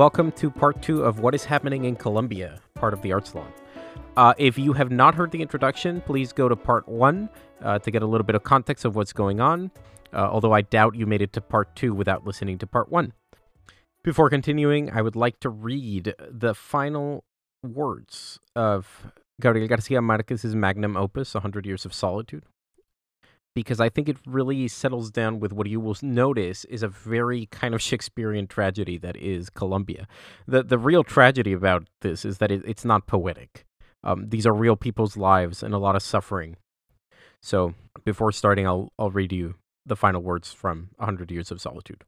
Welcome to part two of What is Happening in Colombia, part of the Arts Salon. Uh, if you have not heard the introduction, please go to part one uh, to get a little bit of context of what's going on, uh, although I doubt you made it to part two without listening to part one. Before continuing, I would like to read the final words of Gabriel Garcia Marquez's magnum opus, 100 Years of Solitude, because I think it really settles down with what you will notice is a very kind of Shakespearean tragedy that is Colombia. The, the real tragedy about this is that it, it's not poetic. Um, these are real people's lives and a lot of suffering. So before starting, I'll, I'll read you the final words from A 100 Years of Solitude.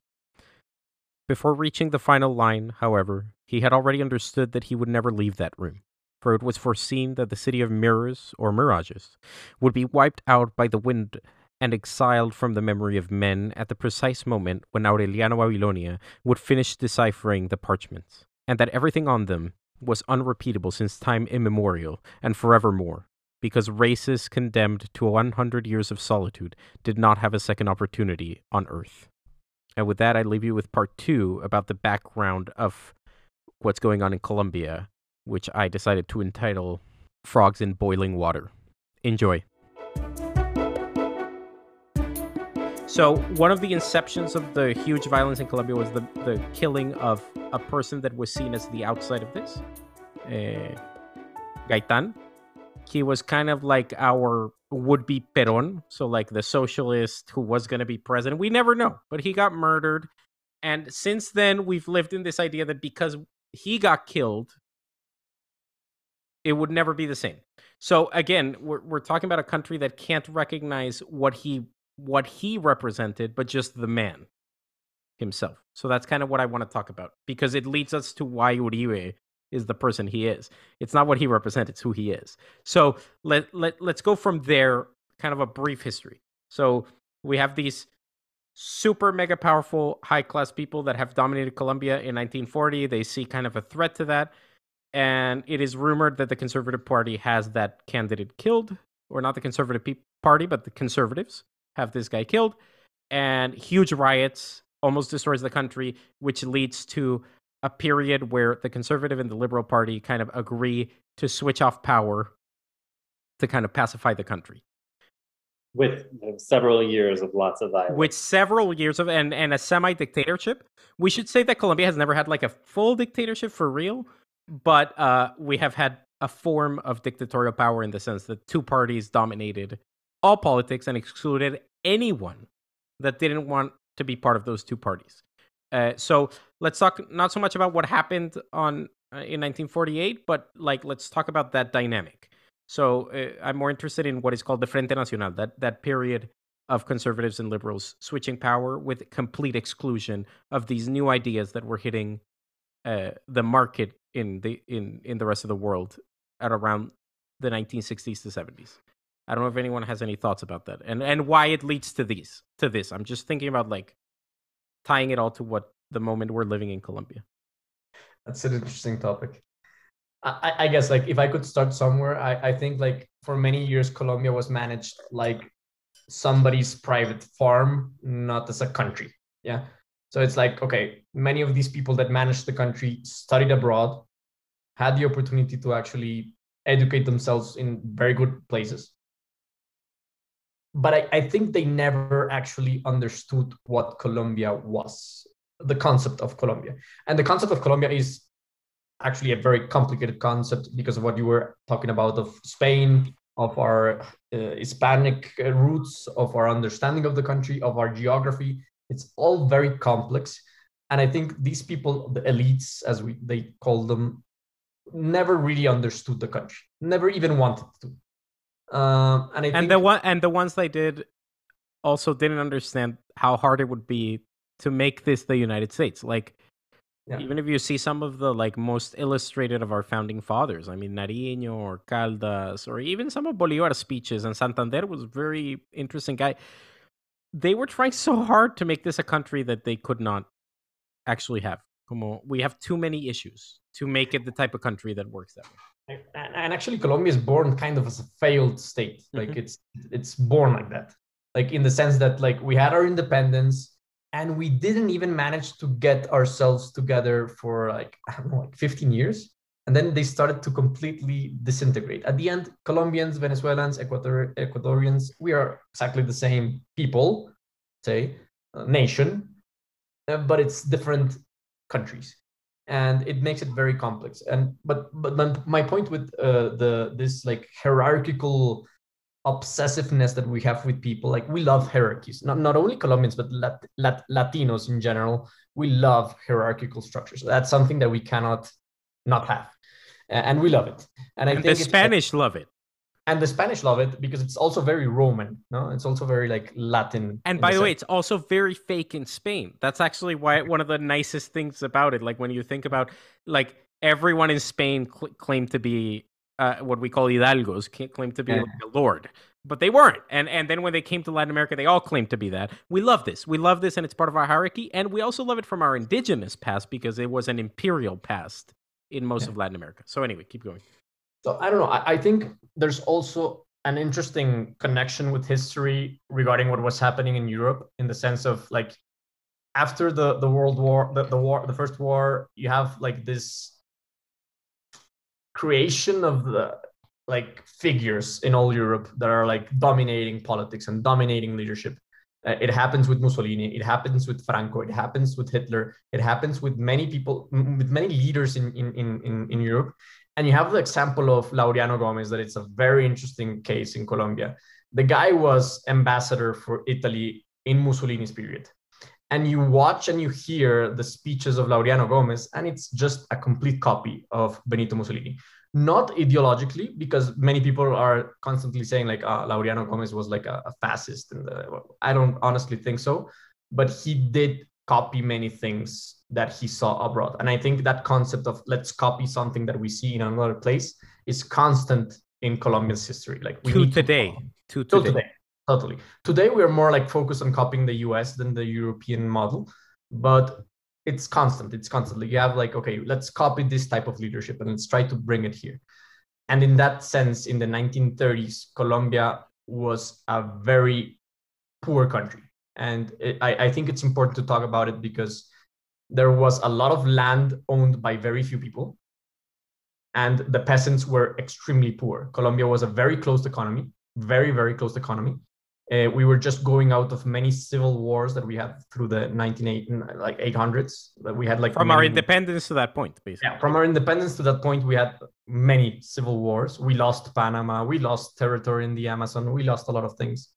Before reaching the final line, however, he had already understood that he would never leave that room, for it was foreseen that the city of mirrors, or mirages, would be wiped out by the wind and exiled from the memory of men at the precise moment when Aureliano Babilonia would finish deciphering the parchments, and that everything on them was unrepeatable since time immemorial and forevermore, because races condemned to 100 years of solitude did not have a second opportunity on earth. And with that, I leave you with part two about the background of what's going on in Colombia, which I decided to entitle Frogs in Boiling Water. Enjoy. So, one of the inceptions of the huge violence in Colombia was the, the killing of a person that was seen as the outside of this, uh, Gaitan. He was kind of like our would be Peron, so like the socialist who was going to be president. We never know, but he got murdered. And since then, we've lived in this idea that because he got killed, it would never be the same. So again, we're we're talking about a country that can't recognize what he what he represented, but just the man himself. So that's kind of what I want to talk about because it leads us to why Uribe is the person he is. It's not what he represents, it's who he is. So let, let, let's go from there, kind of a brief history. So we have these super mega powerful high class people that have dominated Colombia in 1940. They see kind of a threat to that. And it is rumored that the Conservative Party has that candidate killed, or not the Conservative Party, but the conservatives have this guy killed. And huge riots almost destroys the country, which leads to a period where the conservative and the liberal party kind of agree to switch off power to kind of pacify the country. With uh, several years of lots of violence. With several years of and and a semi dictatorship we should say that colombia has never had like a full dictatorship for real but uh we have had a form of dictatorial power in the sense that two parties dominated all politics and excluded anyone that didn't want to be part of those two parties uh, so let's talk not so much about what happened on uh, in 1948, but like let's talk about that dynamic. So uh, I'm more interested in what is called the Frente Nacional, that that period of conservatives and liberals switching power with complete exclusion of these new ideas that were hitting uh, the market in the in in the rest of the world at around the 1960s to 70s. I don't know if anyone has any thoughts about that and and why it leads to these to this. I'm just thinking about like tying it all to what the moment we're living in Colombia. That's an interesting topic. I, I guess like if I could start somewhere, I, I think like for many years Colombia was managed like somebody's private farm, not as a country. Yeah. So it's like, okay, many of these people that managed the country studied abroad, had the opportunity to actually educate themselves in very good places but I, I think they never actually understood what Colombia was, the concept of Colombia. And the concept of Colombia is actually a very complicated concept because of what you were talking about of Spain, of our uh, Hispanic roots, of our understanding of the country, of our geography. It's all very complex. And I think these people, the elites, as we they call them, never really understood the country, never even wanted to. Um, and I and think, the one and the ones they did also didn't understand how hard it would be to make this the United States. Like yeah. even if you see some of the like most illustrated of our founding fathers, I mean Nariño or Caldas or even some of Bolivar's speeches and Santander was a very interesting guy. They were trying so hard to make this a country that they could not actually have. Como we have too many issues to make it the type of country that works that way and actually colombia is born kind of as a failed state like mm-hmm. it's it's born like that like in the sense that like we had our independence and we didn't even manage to get ourselves together for like I don't know, like 15 years. And then they started to completely disintegrate. At the end, Colombians, Venezuelans, Ecuador, Ecuadorians, we are exactly the same people, say, nation, uh, but it's different countries. And it makes it very complex. And but but my point with uh, the this like hierarchical obsessiveness that we have with people like we love hierarchies. Not, not only colombians but Lat- Lat- latinos in general we love hierarchical structures. That's something that we cannot not have and we love it and i and think the spanish love it and the Spanish love it because it's also very Roman. No, it's also very like Latin. And by the way, it's also very fake in Spain. That's actually why one of the nicest things about it. Like when you think about like everyone in Spain cl- claimed to be uh, what we call hidalgos, claimed to be yeah. like a lord, but they weren't. And and then when they came to Latin America, they all claimed to be that. We love this. We love this, and it's part of our hierarchy. And we also love it from our indigenous past because it was an imperial past in most yeah. of Latin America. So anyway, keep going. So I don't know. I, I think there's also an interesting connection with history regarding what was happening in Europe in the sense of like after the the world war the, the war the first war you have like this creation of the like figures in all Europe that are like dominating politics and dominating leadership. Uh, it happens with Mussolini. It happens with Franco. It happens with Hitler. It happens with many people, with many leaders in in in in Europe. And you have the example of Laureano Gomez, that it's a very interesting case in Colombia. The guy was ambassador for Italy in Mussolini's period. And you watch and you hear the speeches of Laureano Gomez, and it's just a complete copy of Benito Mussolini. Not ideologically, because many people are constantly saying like uh, Laureano Gomez was like a, a fascist, and I don't honestly think so. But he did copy many things that he saw abroad. And I think that concept of let's copy something that we see in another place is constant in Colombia's history. Like we to today. To, to today. today. Totally. Today we are more like focused on copying the US than the European model, but it's constant. It's constantly. You have like, okay, let's copy this type of leadership and let's try to bring it here. And in that sense, in the 1930s, Colombia was a very poor country and it, I, I think it's important to talk about it because there was a lot of land owned by very few people and the peasants were extremely poor colombia was a very closed economy very very closed economy uh, we were just going out of many civil wars that we had through the 1980 like 800s that we had like from many, our independence to that point basically. Yeah from our independence to that point we had many civil wars. We lost panama we lost territory in the amazon we lost a lot of things.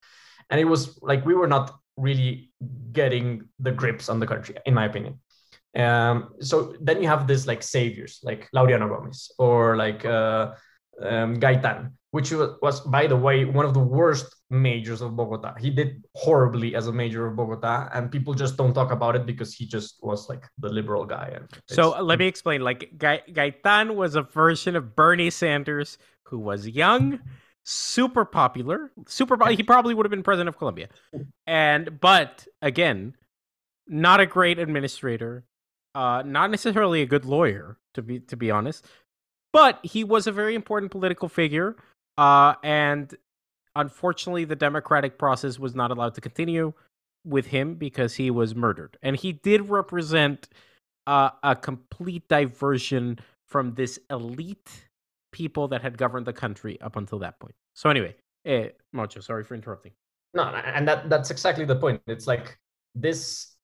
And it was like we were not really getting the grips on the country, in my opinion. Um, so then you have this like saviors like Laureano Gomez or like uh, um, Gaitan, which was, by the way, one of the worst majors of Bogota. He did horribly as a major of Bogota, and people just don't talk about it because he just was like the liberal guy. And so let me explain. Like Gaitan was a version of Bernie Sanders who was young super popular. Super, he probably would have been president of Colombia, and but again, not a great administrator, uh, not necessarily a good lawyer to be to be honest, but he was a very important political figure, uh, and unfortunately, the democratic process was not allowed to continue with him because he was murdered, and he did represent uh, a complete diversion from this elite people that had governed the country up until that point. So anyway, eh, Maucho, sorry for interrupting. No, and that that's exactly the point. It's like this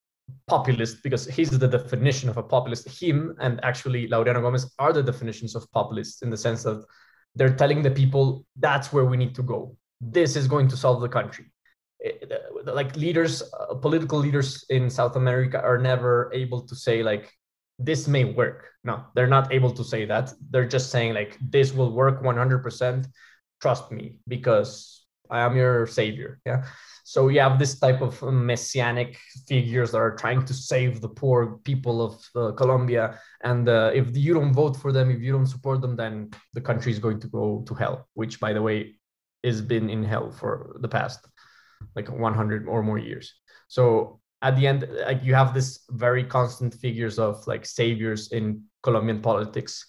populist because he's the definition of a populist. Him and actually Laureano Gomez are the definitions of populists in the sense that they're telling the people that's where we need to go. This is going to solve the country. Eh, like leaders, uh, political leaders in South America are never able to say like this may work. No, they're not able to say that. They're just saying like this will work 100%. Trust me, because I am your savior. Yeah. So you have this type of messianic figures that are trying to save the poor people of uh, Colombia. And uh, if you don't vote for them, if you don't support them, then the country is going to go to hell, which, by the way, has been in hell for the past like 100 or more years. So at the end like you have this very constant figures of like saviors in colombian politics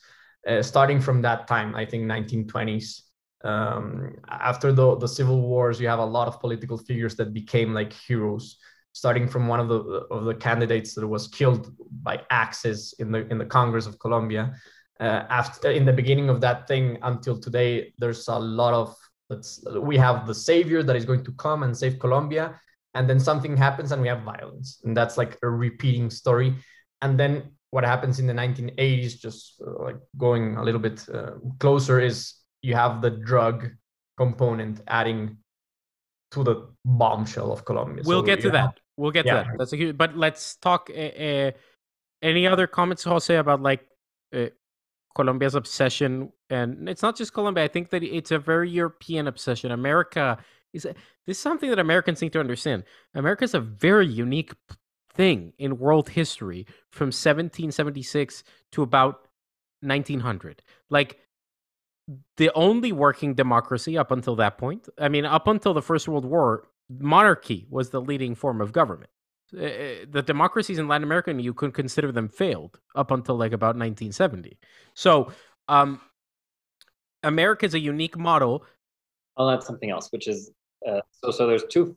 uh, starting from that time i think 1920s um, after the, the civil wars you have a lot of political figures that became like heroes starting from one of the of the candidates that was killed by axes in the in the Congress of Colombia. Uh, after in the beginning of that thing until today, there's a lot of we have the savior that is going to come and save Colombia, and then something happens and we have violence, and that's like a repeating story. And then what happens in the 1980s, just uh, like going a little bit uh, closer, is you have the drug component adding to the bombshell of Colombia. We'll so get to have, that. We'll get yeah. to that. That's a huge. But let's talk. Uh, any other comments, Jose, about like uh, Colombia's obsession? And it's not just Colombia. I think that it's a very European obsession. America is this is something that Americans need to understand. America is a very unique thing in world history from 1776 to about 1900. Like the only working democracy up until that point. I mean, up until the First World War, monarchy was the leading form of government. Uh, uh, the democracies in Latin America, you could consider them failed up until like about 1970. So, um, America is a unique model. I'll add something else, which is uh, so. So there's two,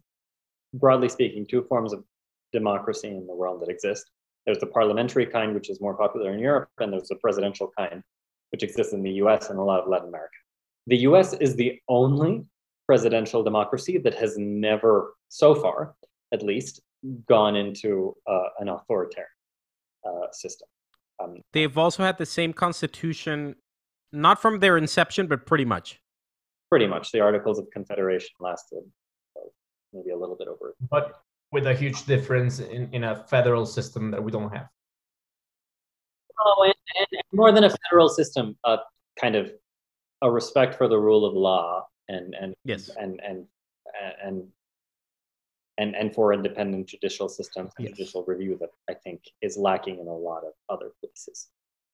broadly speaking, two forms of democracy in the world that exist. There's the parliamentary kind, which is more popular in Europe, and there's the presidential kind, which exists in the US and a lot of Latin America. The US is the only presidential democracy that has never, so far at least, gone into uh, an authoritarian uh, system. Um, They've also had the same constitution, not from their inception, but pretty much. Pretty much. The Articles of Confederation lasted uh, maybe a little bit over. But with a huge difference in, in a federal system that we don't have. Oh, and, and more than a federal system, uh, kind of a respect for the rule of law and and yes. and and and and and for independent judicial systems and yes. judicial review that I think is lacking in a lot of other places.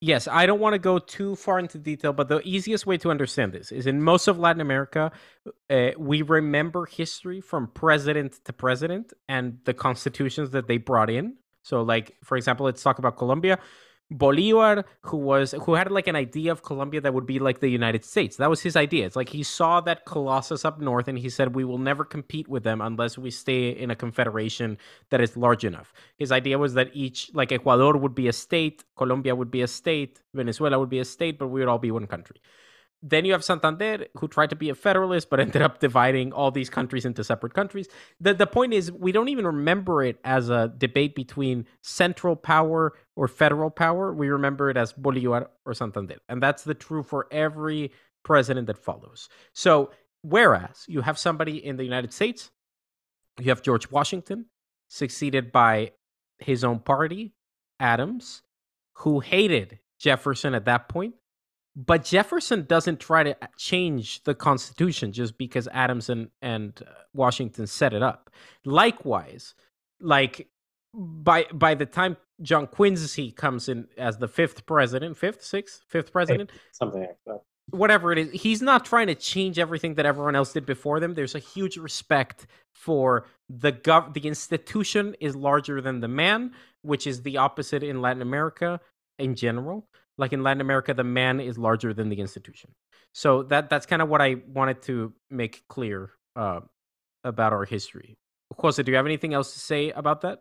Yes, I don't want to go too far into detail, but the easiest way to understand this is in most of Latin America, uh, we remember history from president to president and the constitutions that they brought in. So, like for example, let's talk about Colombia. Bolivar, who was who had like an idea of Colombia that would be like the United States. That was his idea. It's like he saw that colossus up north and he said, We will never compete with them unless we stay in a confederation that is large enough. His idea was that each like Ecuador would be a state, Colombia would be a state, Venezuela would be a state, but we would all be one country. Then you have Santander, who tried to be a federalist, but ended up dividing all these countries into separate countries. The, the point is, we don't even remember it as a debate between central power or federal power. We remember it as Bolivar or Santander. And that's the true for every president that follows. So, whereas you have somebody in the United States, you have George Washington, succeeded by his own party, Adams, who hated Jefferson at that point but Jefferson doesn't try to change the Constitution just because Adams and, and uh, Washington set it up. Likewise, like by by the time John Quincy comes in as the fifth president, fifth, sixth, fifth president, something like that. Whatever it is, he's not trying to change everything that everyone else did before them. There's a huge respect for the gov. The institution is larger than the man, which is the opposite in Latin America in general like in Latin America, the man is larger than the institution. So that that's kind of what I wanted to make clear uh, about our history. Jose, do you have anything else to say about that?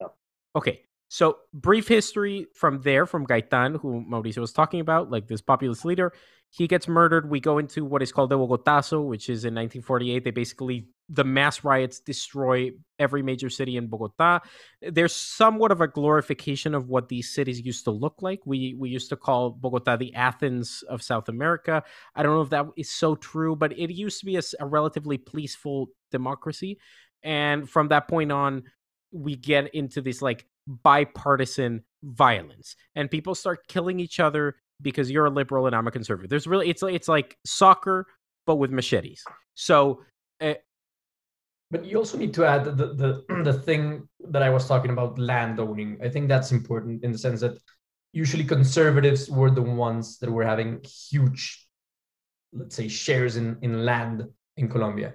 No. Okay. So brief history from there, from Gaitan, who Mauricio was talking about, like this populist leader. He gets murdered. We go into what is called the Bogotazo, which is in 1948. They basically the mass riots destroy every major city in Bogota. There's somewhat of a glorification of what these cities used to look like. We we used to call Bogota the Athens of South America. I don't know if that is so true, but it used to be a, a relatively peaceful democracy. And from that point on, we get into this like bipartisan violence, and people start killing each other because you're a liberal and I'm a conservative. There's really it's it's like soccer but with machetes. So uh, but you also need to add the, the the thing that I was talking about land owning. I think that's important in the sense that usually conservatives were the ones that were having huge, let's say, shares in, in land in Colombia,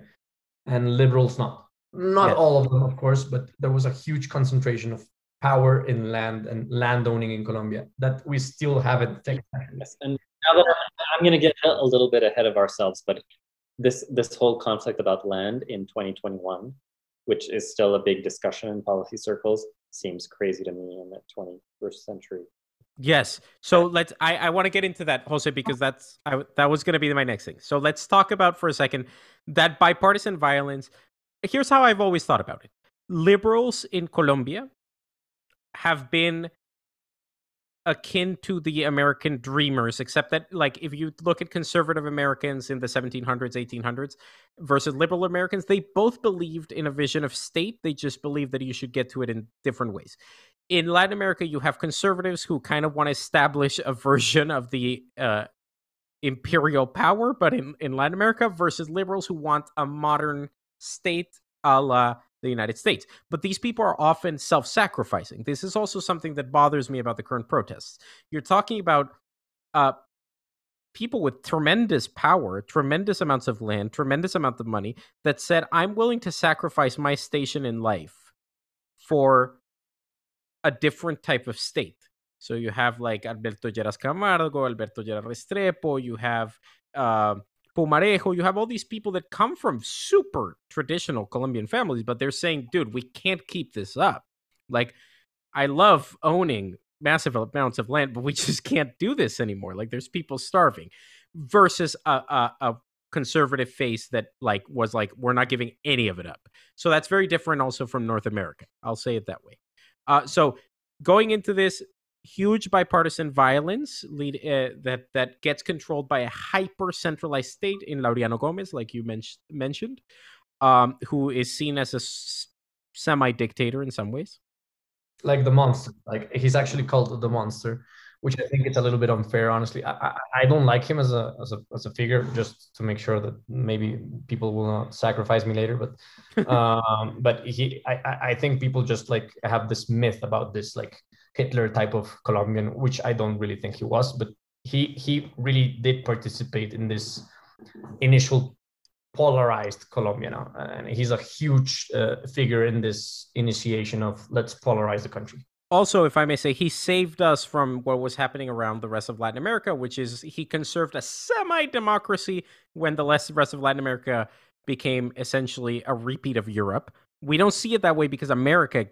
and liberals not. Not all of them, of course, but there was a huge concentration of power in land and land owning in Colombia that we still haven't taken. Yes, and now that I'm going to get a little bit ahead of ourselves, but this this whole conflict about land in 2021 which is still a big discussion in policy circles, seems crazy to me in the 21st century. Yes. So let's. I, I want to get into that, Jose, because that's I, that was going to be my next thing. So let's talk about for a second that bipartisan violence. Here's how I've always thought about it: liberals in Colombia have been akin to the American dreamers, except that, like, if you look at conservative Americans in the 1700s, 1800s versus liberal Americans, they both believed in a vision of state. They just believed that you should get to it in different ways. In Latin America, you have conservatives who kind of want to establish a version of the uh, imperial power, but in, in Latin America, versus liberals who want a modern state a la the United States. But these people are often self sacrificing. This is also something that bothers me about the current protests. You're talking about uh, people with tremendous power, tremendous amounts of land, tremendous amount of money that said, I'm willing to sacrifice my station in life for a different type of state. So you have like Alberto Lleras Camargo, Alberto Lleras Restrepo, you have uh, Pumarejo, you have all these people that come from super traditional Colombian families, but they're saying, dude, we can't keep this up. Like, I love owning massive amounts of land, but we just can't do this anymore. Like, there's people starving versus a, a, a conservative face that like was like, we're not giving any of it up. So that's very different also from North America. I'll say it that way. Uh, so going into this, huge bipartisan violence lead uh, that that gets controlled by a hyper centralized state in Laureano Gomez, like you men- mentioned, um, who is seen as a s- semi dictator in some ways. Like the monster, like he's actually called the monster, which I think it's a little bit unfair. Honestly, I, I, I don't like him as a as a as a figure. Just to make sure that maybe people will not sacrifice me later, but um, but he I I think people just like have this myth about this like Hitler type of Colombian, which I don't really think he was, but he he really did participate in this initial polarized Colombia now, and he's a huge uh, figure in this initiation of let's polarize the country. Also, if I may say, he saved us from what was happening around the rest of Latin America, which is he conserved a semi-democracy when the rest of Latin America became essentially a repeat of Europe. We don't see it that way because America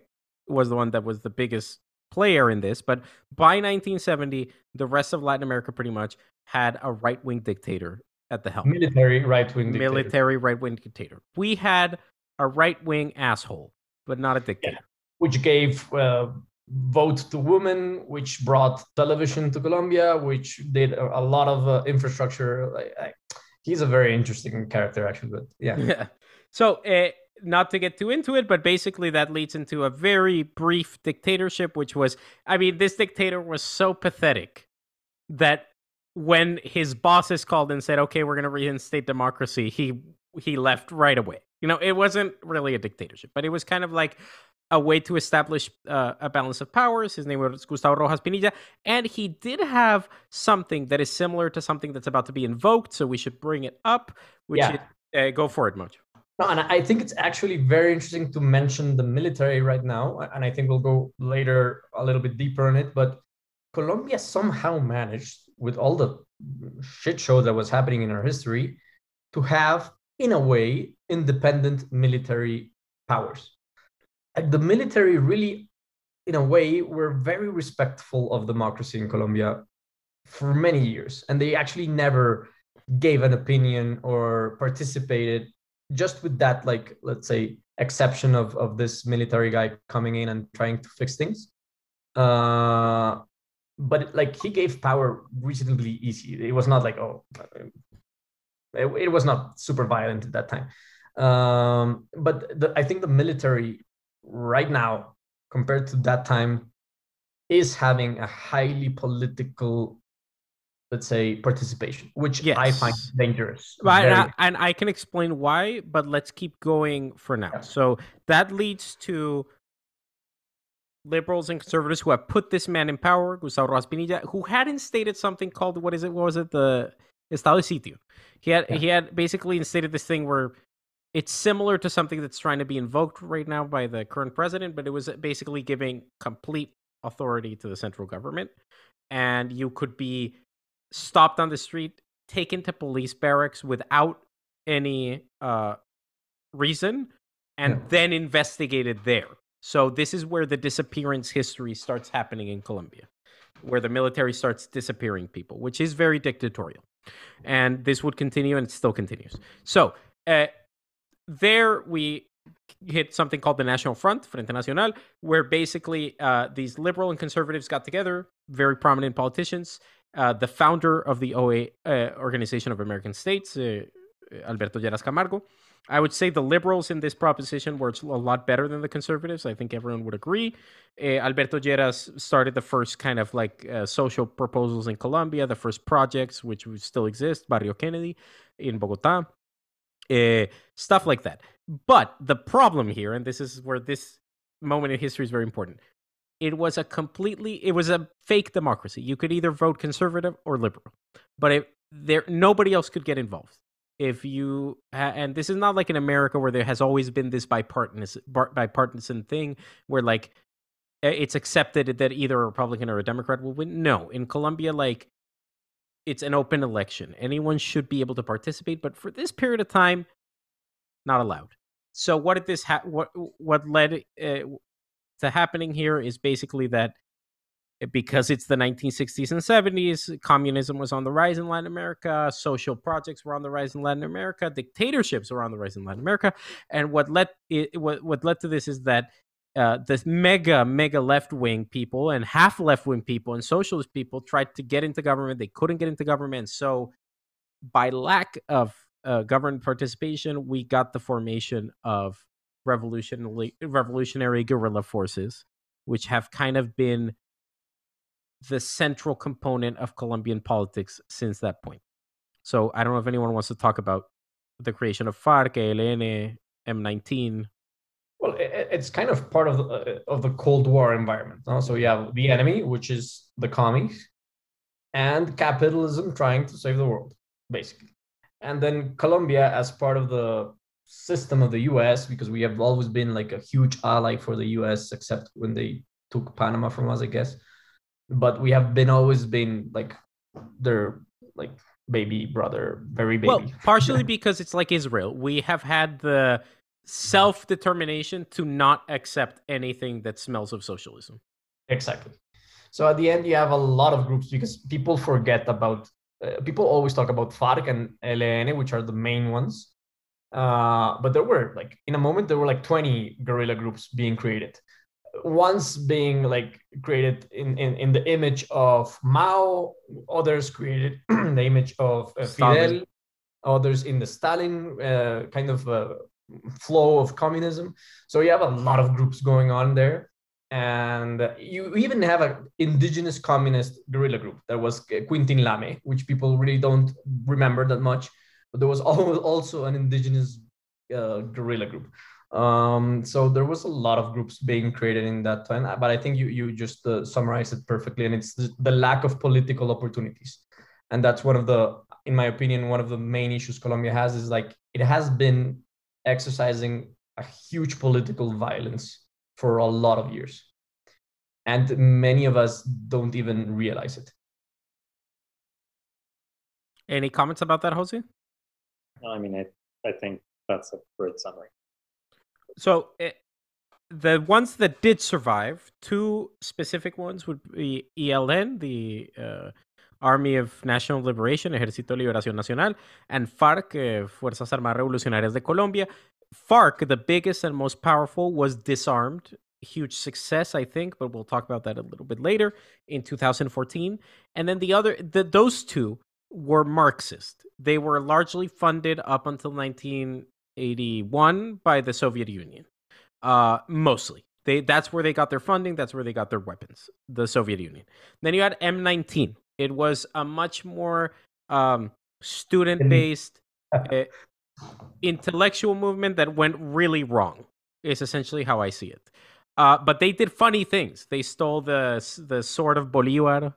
was the one that was the biggest player in this, but by 1970, the rest of Latin America pretty much had a right wing dictator at the helm. Military right wing dictator. Military right wing dictator. We had a right wing asshole, but not a dictator. Yeah. Which gave uh, vote to women, which brought television to Colombia, which did a, a lot of uh, infrastructure. Like, I, he's a very interesting character, actually. But yeah. Yeah. So, uh, not to get too into it, but basically that leads into a very brief dictatorship, which was, I mean, this dictator was so pathetic that when his bosses called and said, "Okay, we're going to reinstate democracy," he he left right away. You know, it wasn't really a dictatorship, but it was kind of like a way to establish uh, a balance of powers. His name was Gustavo Rojas Pinilla, and he did have something that is similar to something that's about to be invoked. So we should bring it up. Which yeah. is, uh, go for it, Moch. No, and I think it's actually very interesting to mention the military right now, and I think we'll go later a little bit deeper on it. But Colombia somehow managed, with all the shit show that was happening in our history, to have, in a way, independent military powers. Like the military really, in a way, were very respectful of democracy in Colombia for many years, and they actually never gave an opinion or participated just with that like let's say exception of of this military guy coming in and trying to fix things uh but like he gave power reasonably easy. It was not like oh it, it was not super violent at that time. Um but the, i think the military right now compared to that time is having a highly political let's say participation which yes. i find dangerous right and I, and I, can explain why but let's keep going for now yeah. so that leads to liberals and conservatives who have put this man in power gustavo rojas pinilla who had instated something called what is it what was it the estado de sitio he had yeah. he had basically instated this thing where it's similar to something that's trying to be invoked right now by the current president but it was basically giving complete authority to the central government and you could be stopped on the street, taken to police barracks without any uh, reason, and Yeah. then investigated there. So this is where the disappearance history starts happening in Colombia, where the military starts disappearing people, which is very dictatorial. And this would continue and it still continues. So uh, there we hit something called the National Front, Frente Nacional, where basically uh, these liberal and conservatives got together, very prominent politicians. Uh, the founder of the OA uh, Organization of American States, uh, Alberto Lleras Camargo. I would say the liberals in this proposition were a lot better than the conservatives. I think everyone would agree. Uh, Alberto Lleras started the first kind of like uh, social proposals in Colombia, the first projects which still exist, Barrio Kennedy in Bogota, uh, stuff like that. But the problem here, and this is where this moment in history is very important, it was a completely, it was a fake democracy. You could either vote conservative or liberal, but it, there nobody else could get involved if you and this is not like in America where there has always been this bipartisan bipartisan thing where like it's accepted that either a Republican or a Democrat will win. No, in Colombia, like it's an open election. Anyone should be able to participate, but for this period of time, not allowed. So what did this ha- what what led uh, to happening here is basically that because it's the 1960s and 70s communism was on the rise in latin america social projects were on the rise in latin america dictatorships were on the rise in latin america and what led it, what, what led to this is that uh, the mega mega left wing people and half left wing people and socialist people tried to get into government they couldn't get into government so by lack of uh, government participation we got the formation of revolutionary revolutionary guerrilla forces which have kind of been the central component of Colombian politics since that point. So I don't know if anyone wants to talk about the creation of FARC, ELN, M19. Well, it's kind of part of the, uh, of the Cold War environment. No? So you have the enemy, which is the commies, and capitalism trying to save the world, basically. And then Colombia, as part of the system of the U.S., because we have always been like a huge ally for the U.S., except when they took Panama from us, I guess but we have been always been like their like baby brother, very baby. Well, partially because it's like Israel. We have had the self determination to not accept anything that smells of socialism. Exactly. So at the end, you have a lot of groups because people forget about. Uh, people always talk about FARC and ELN, which are the main ones. Uh, but there were like in a moment there were like 20 guerrilla groups being created once being like created in, in, in the image of Mao, others created the image of uh, Fidel, others in the Stalin uh, kind of uh, flow of communism. So you have a lot of groups going on there. And you even have an indigenous communist guerrilla group that was Quintin Lame, which people really don't remember that much. There was also an indigenous uh, guerrilla group. Um, so there was a lot of groups being created in that time, but I think you you just uh, summarized it perfectly, and it's the lack of political opportunities, and that's one of the, in my opinion, one of the main issues Colombia has is like it has been exercising a huge political violence for a lot of years, and many of us don't even realize it. Any comments about that, Jose? I mean, I, I think that's a great summary. So it, the ones that did survive, two specific ones would be ELN, the uh, Army of National Liberation, Ejército de Liberación Nacional, and FARC, uh, Fuerzas Armadas Revolucionarias de Colombia. FARC, the biggest and most powerful, was disarmed. Huge success, I think, but we'll talk about that a little bit later in 2014. And then the other, the, those two were Marxist. They were largely funded up until 1981 by the Soviet Union, uh, mostly. They, that's where they got their funding. That's where they got their weapons. The Soviet Union. Then you had M19. It was a much more um, student-based, uh, intellectual movement that went really wrong. Is essentially how I see it. Uh, but they did funny things. They stole the the sword of Bolivar,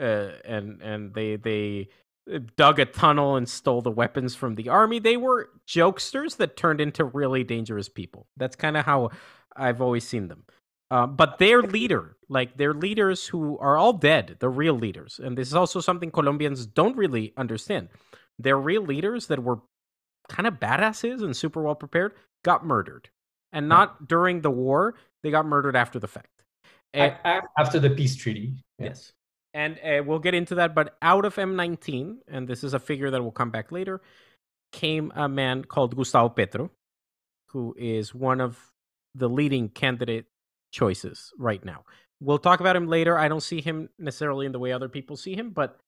uh, and and they they dug a tunnel and stole the weapons from the army. They were jokesters that turned into really dangerous people. That's kind of how I've always seen them. Uh, but their leader, like their leaders who are all dead, the real leaders, and this is also something Colombians don't really understand. Their real leaders that were kind of badasses and super well prepared got murdered. and not during the war. They got murdered after the fact. And- after the peace treaty. Yeah. Yes. And uh, we'll get into that. But out of M19, and this is a figure that will come back later, came a man called Gustavo Petro, who is one of the leading candidate choices right now. We'll talk about him later. I don't see him necessarily in the way other people see him, but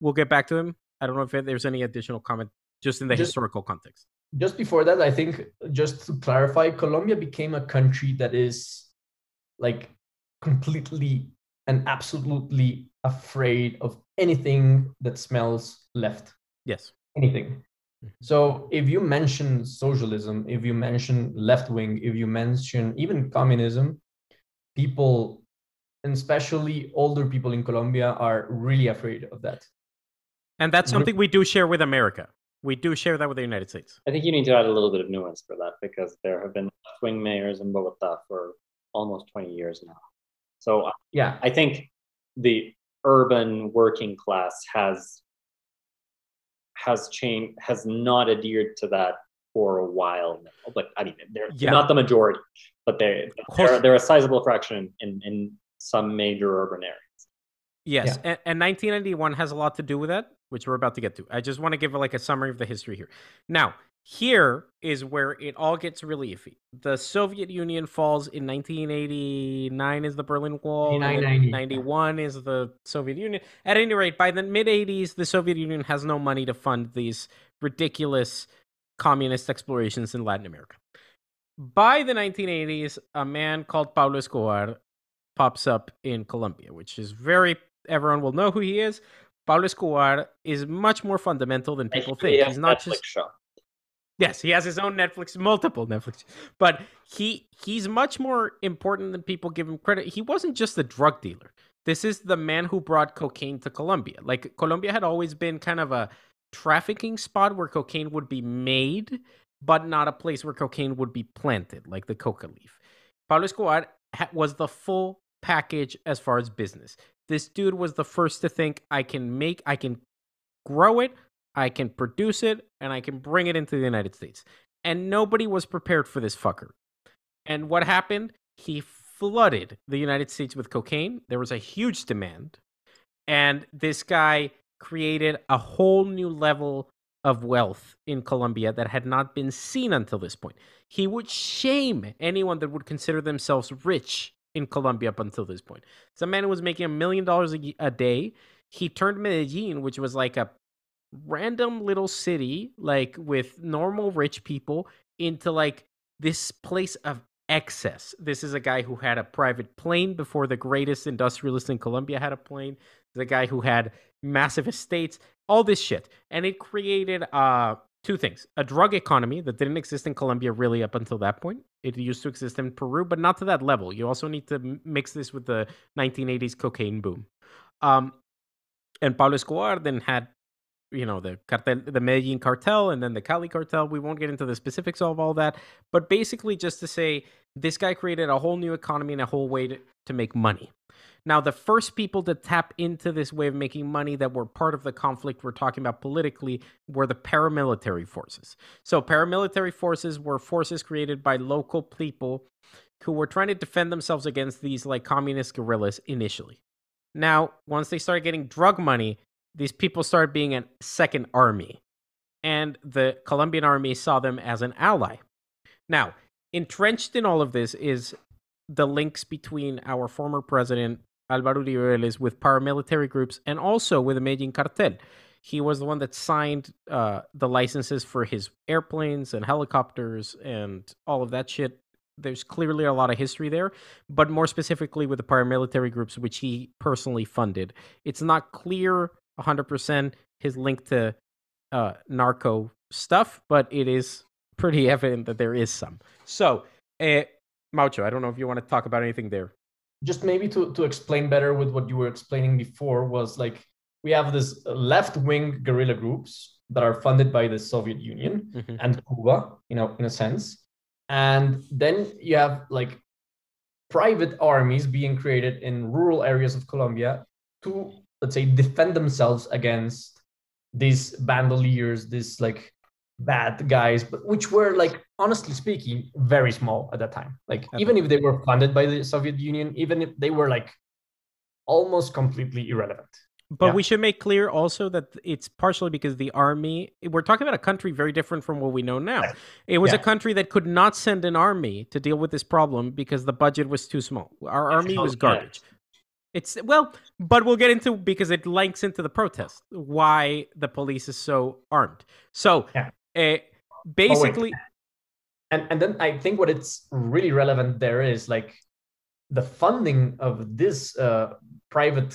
we'll get back to him. I don't know if there's any additional comment just in the Just- historical context. just before that, I think just to clarify, Colombia became a country that is like completely and absolutely afraid of anything that smells left. Yes. Anything. Mhm. So if you mention socialism, if you mention left wing, if you mention even communism, people, and especially older people in Colombia, are really afraid of that. And that's something we do share with America. We do share that with the United States. I think you need to add a little bit of nuance for that because there have been left wing mayors in Bogota for almost 20 years now. So uh, Yeah. I think the urban working class has has changed has not adhered to that for a while now. But I mean, they're Yeah. not the majority, but they they're, they're a sizable fraction in in some major urban areas. Yes, and, and 1991 has a lot to do with that, which we're about to get to. I just want to give like a summary of the history here. Now, here is where it all gets really iffy. The Soviet Union falls in 1989 is the Berlin Wall, and then 89, 90. 91 is the Soviet Union. At any rate, by the mid 80s, the Soviet Union has no money to fund these ridiculous communist explorations in Latin America. By the 1980s, a man called Pablo Escobar pops up in Colombia, which is very everyone will know who he is. Pablo Escobar is much more fundamental than people think. He's uh, not Netflix just show. Yes, he has his own Netflix, multiple Netflix, but he he's much more important than people give him credit. He wasn't just a drug dealer. This is the man who brought cocaine to Colombia. Like Colombia had always been kind of a trafficking spot where cocaine would be made, but not a place where cocaine would be planted, like the coca leaf. Pablo Escobar was the full package as far as business. This dude was the first to think I can make, I can grow it, I can produce it, and I can bring it into the United States. And nobody was prepared for this fucker. And what happened? He flooded the United States with cocaine. There was a huge demand. And this guy created a whole new level of wealth in Colombia that had not been seen until this point. He would shame anyone that would consider themselves rich in Colombia up until this point. Some man who was making a million dollars a day. He turned Medellin, which was like a random little city, like with normal rich people, into like this place of excess. This is a guy who had a private plane before the greatest industrialist in Colombia had a plane. The guy who had massive estates, all this shit. And it created uh two things. A drug economy that didn't exist in Colombia really up until that point. It used to exist in Peru, but not to that level. You also need to mix this with the 1980s cocaine boom. Um and Pablo Escobar then had you know the cartel the Medellin cartel and then the Cali cartel. We won't get into the specifics of all that but basically just to say this guy created a whole new economy and a whole way to, to make money. Now the first people to tap into this way of making money that were part of the conflict we're talking about politically were the paramilitary forces. So paramilitary forces were forces created by local people who were trying to defend themselves against these like communist guerrillas initially. Now once they started getting drug money these people started being a second army, and the Colombian army saw them as an ally. Now, entrenched in all of this is the links between our former president Alvaro Uribe with paramilitary groups and also with the Medellin cartel. He was the one that signed uh, the licenses for his airplanes and helicopters and all of that shit. There's clearly a lot of history there, but more specifically with the paramilitary groups, which he personally funded. It's not clear 100% his link to uh, narco stuff, but it is pretty evident that there is some. So, uh, Maucho, I don't know if you want to talk about anything there. just maybe to, to explain better with what you were explaining before was like we have this left wing guerrilla groups that are funded by the Soviet Union Mhm. and Cuba, you know, in a sense. And then you have like private armies being created in rural areas of Colombia to, let's say, defend themselves against these bandoliers, these like bad guys, but which were like honestly speaking very small at that time. Like At even if they were funded by the Soviet Union, even if they were like almost completely irrelevant. But Yeah. we should make clear also that it's partially because the army, we're talking about a country very different from what we know now. It was a country that could not send an army to deal with this problem because the budget was too small. Our army was Yeah. garbage. It's well, but we'll get into because it links into the protest why the police is so armed. So, Yeah. uh, basically, And and then I think what it's really relevant there is like the funding of this uh, private,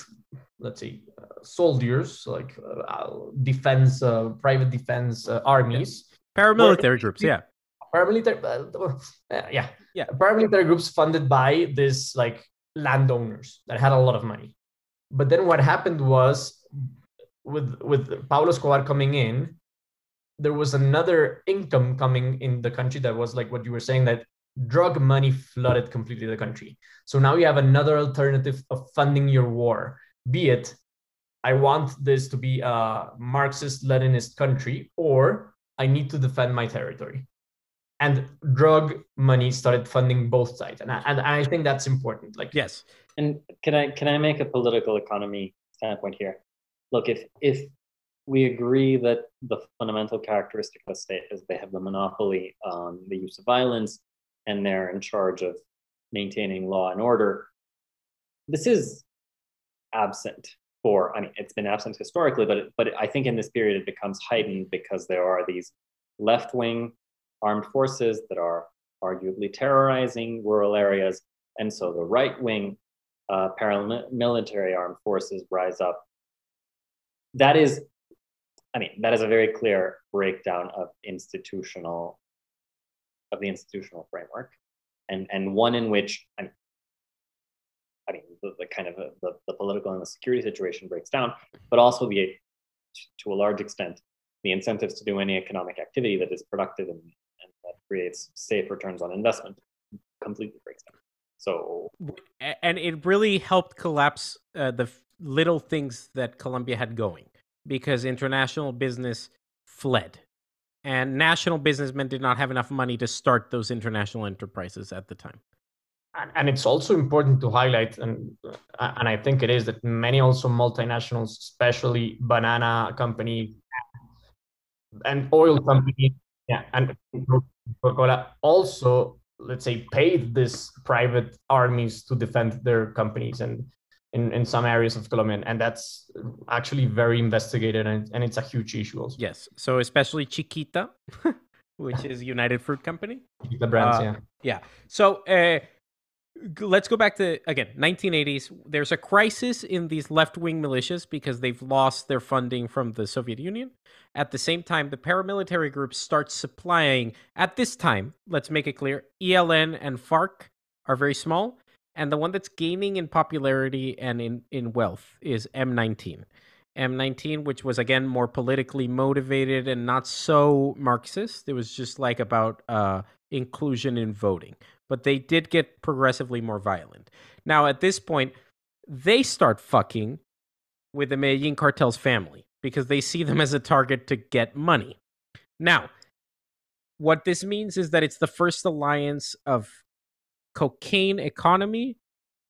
let's say, uh, soldiers, like uh, defense, uh, private defense uh, armies. paramilitary groups, yeah. paramilitary uh, yeah Yeah. paramilitary groups funded by this like landowners that had a lot of money. But then what happened was with with Pablo Escobar coming in there was another income coming in the country that was like what you were saying that drug money flooded completely the country. So now you have another alternative of funding your war. Be it I want this to be a Marxist Leninist country or I need to defend my territory and drug money started funding both sides and I, and I think that's important like Yes. And can I can I make a political economy standpoint here? Look, if if we agree that the fundamental characteristic of a state is they have the monopoly on the use of violence and they're in charge of maintaining law and order, this is absent for I mean it's been absent historically, but it, but I think in this period it becomes heightened because there are these left wing armed forces that are arguably terrorizing rural areas, and so the right wing uh, paramilitary armed forces rise up. That is, I mean, that is a very clear breakdown of institutional, of the institutional framework, and and one in which I mean, I mean the, the kind of uh, the, the political and the security situation breaks down, but also the to a large extent the incentives to do any economic activity that is productive and that creates safe returns on investment completely breaks down. So and it really helped collapse uh, the little things that Colombia had going because international business fled and national businessmen did not have enough money to start those international enterprises at the time. and, and it's also important to highlight and uh, and i think it is that many also multinationals especially banana company and oil company yeah and coca-cola also let's say paid this private armies to defend their companies and in, in some areas of Colombia and that's actually very investigated and, and it's a huge issue also Yes. So especially Chiquita, which is United Fruit Company. the brands Uh, yeah Yeah. So uh, let's go back to again 1980s. There's a crisis in these left-wing militias because they've lost their funding from the Soviet Union. At the same time, the paramilitary groups start supplying. At this time, let's make it clear: ELN and FARC are very small, and the one that's gaining in popularity and in in wealth is M19. M19, which was again more politically motivated and not so Marxist. It was just like about uh, inclusion in voting. But they did get progressively more violent. Now, at this point, they start fucking with the Medellin cartel's family because they see them as a target to get money. Now, what this means is that it's the first alliance of cocaine economy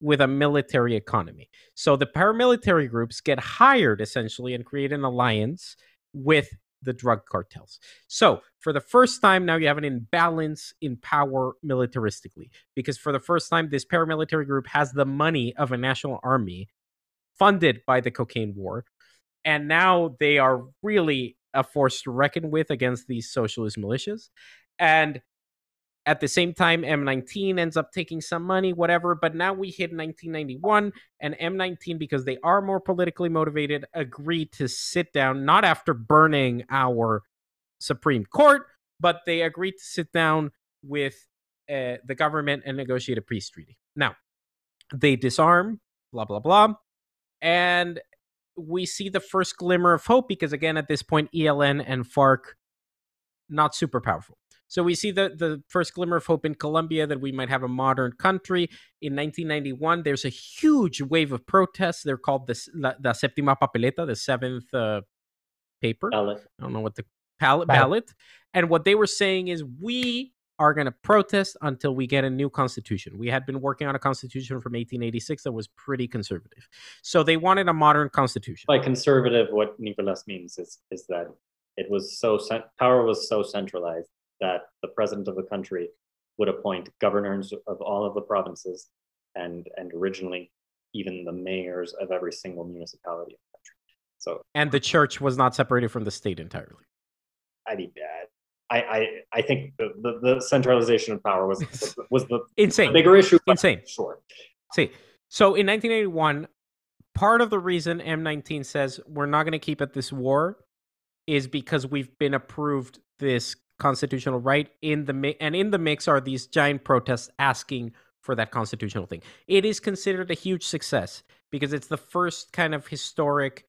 with a military economy. So the paramilitary groups get hired essentially and create an alliance with the drug cartels. So, for the first time, now you have an imbalance in power militaristically, because for the first time, this paramilitary group has the money of a national army funded by the cocaine war. And now they are really a force to reckon with against these socialist militias. And at the same time, M19 ends up taking some money, whatever. But now we hit 1991, and M19, because they are more politically motivated, agreed to sit down, not after burning our Supreme Court, but they agreed to sit down with uh, the government and negotiate a peace treaty. Now, they disarm, blah, blah, blah. And we see the first glimmer of hope because, again, at this point, ELN and FARC, not super powerful. So we see the, the first glimmer of hope in Colombia that we might have a modern country. In 1991, there's a huge wave of protests. They're called the, la, the Séptima Papeleta, the seventh uh, paper. Ballot. I don't know what the ballot, ballot. And what they were saying is, we are going to protest until we get a new constitution. We had been working on a constitution from 1886 that was pretty conservative. So they wanted a modern constitution. By conservative, what Nicolas means is, is that it was so power was so centralized that the president of the country would appoint governors of all of the provinces and and originally even the mayors of every single municipality in the country. So and the church was not separated from the state entirely. I mean, I I, I think the, the, the centralization of power was was the insane the bigger issue. Insane. Sure. See, so in 1981, part of the reason M19 says we're not going to keep at this war is because we've been approved this constitutional right in the mi- and in the mix are these giant protests asking for that constitutional thing. It is considered a huge success because it's the first kind of historic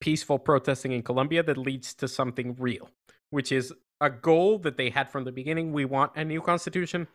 peaceful protesting in Colombia that leads to something real, which is a goal that they had from the beginning. We want a new constitution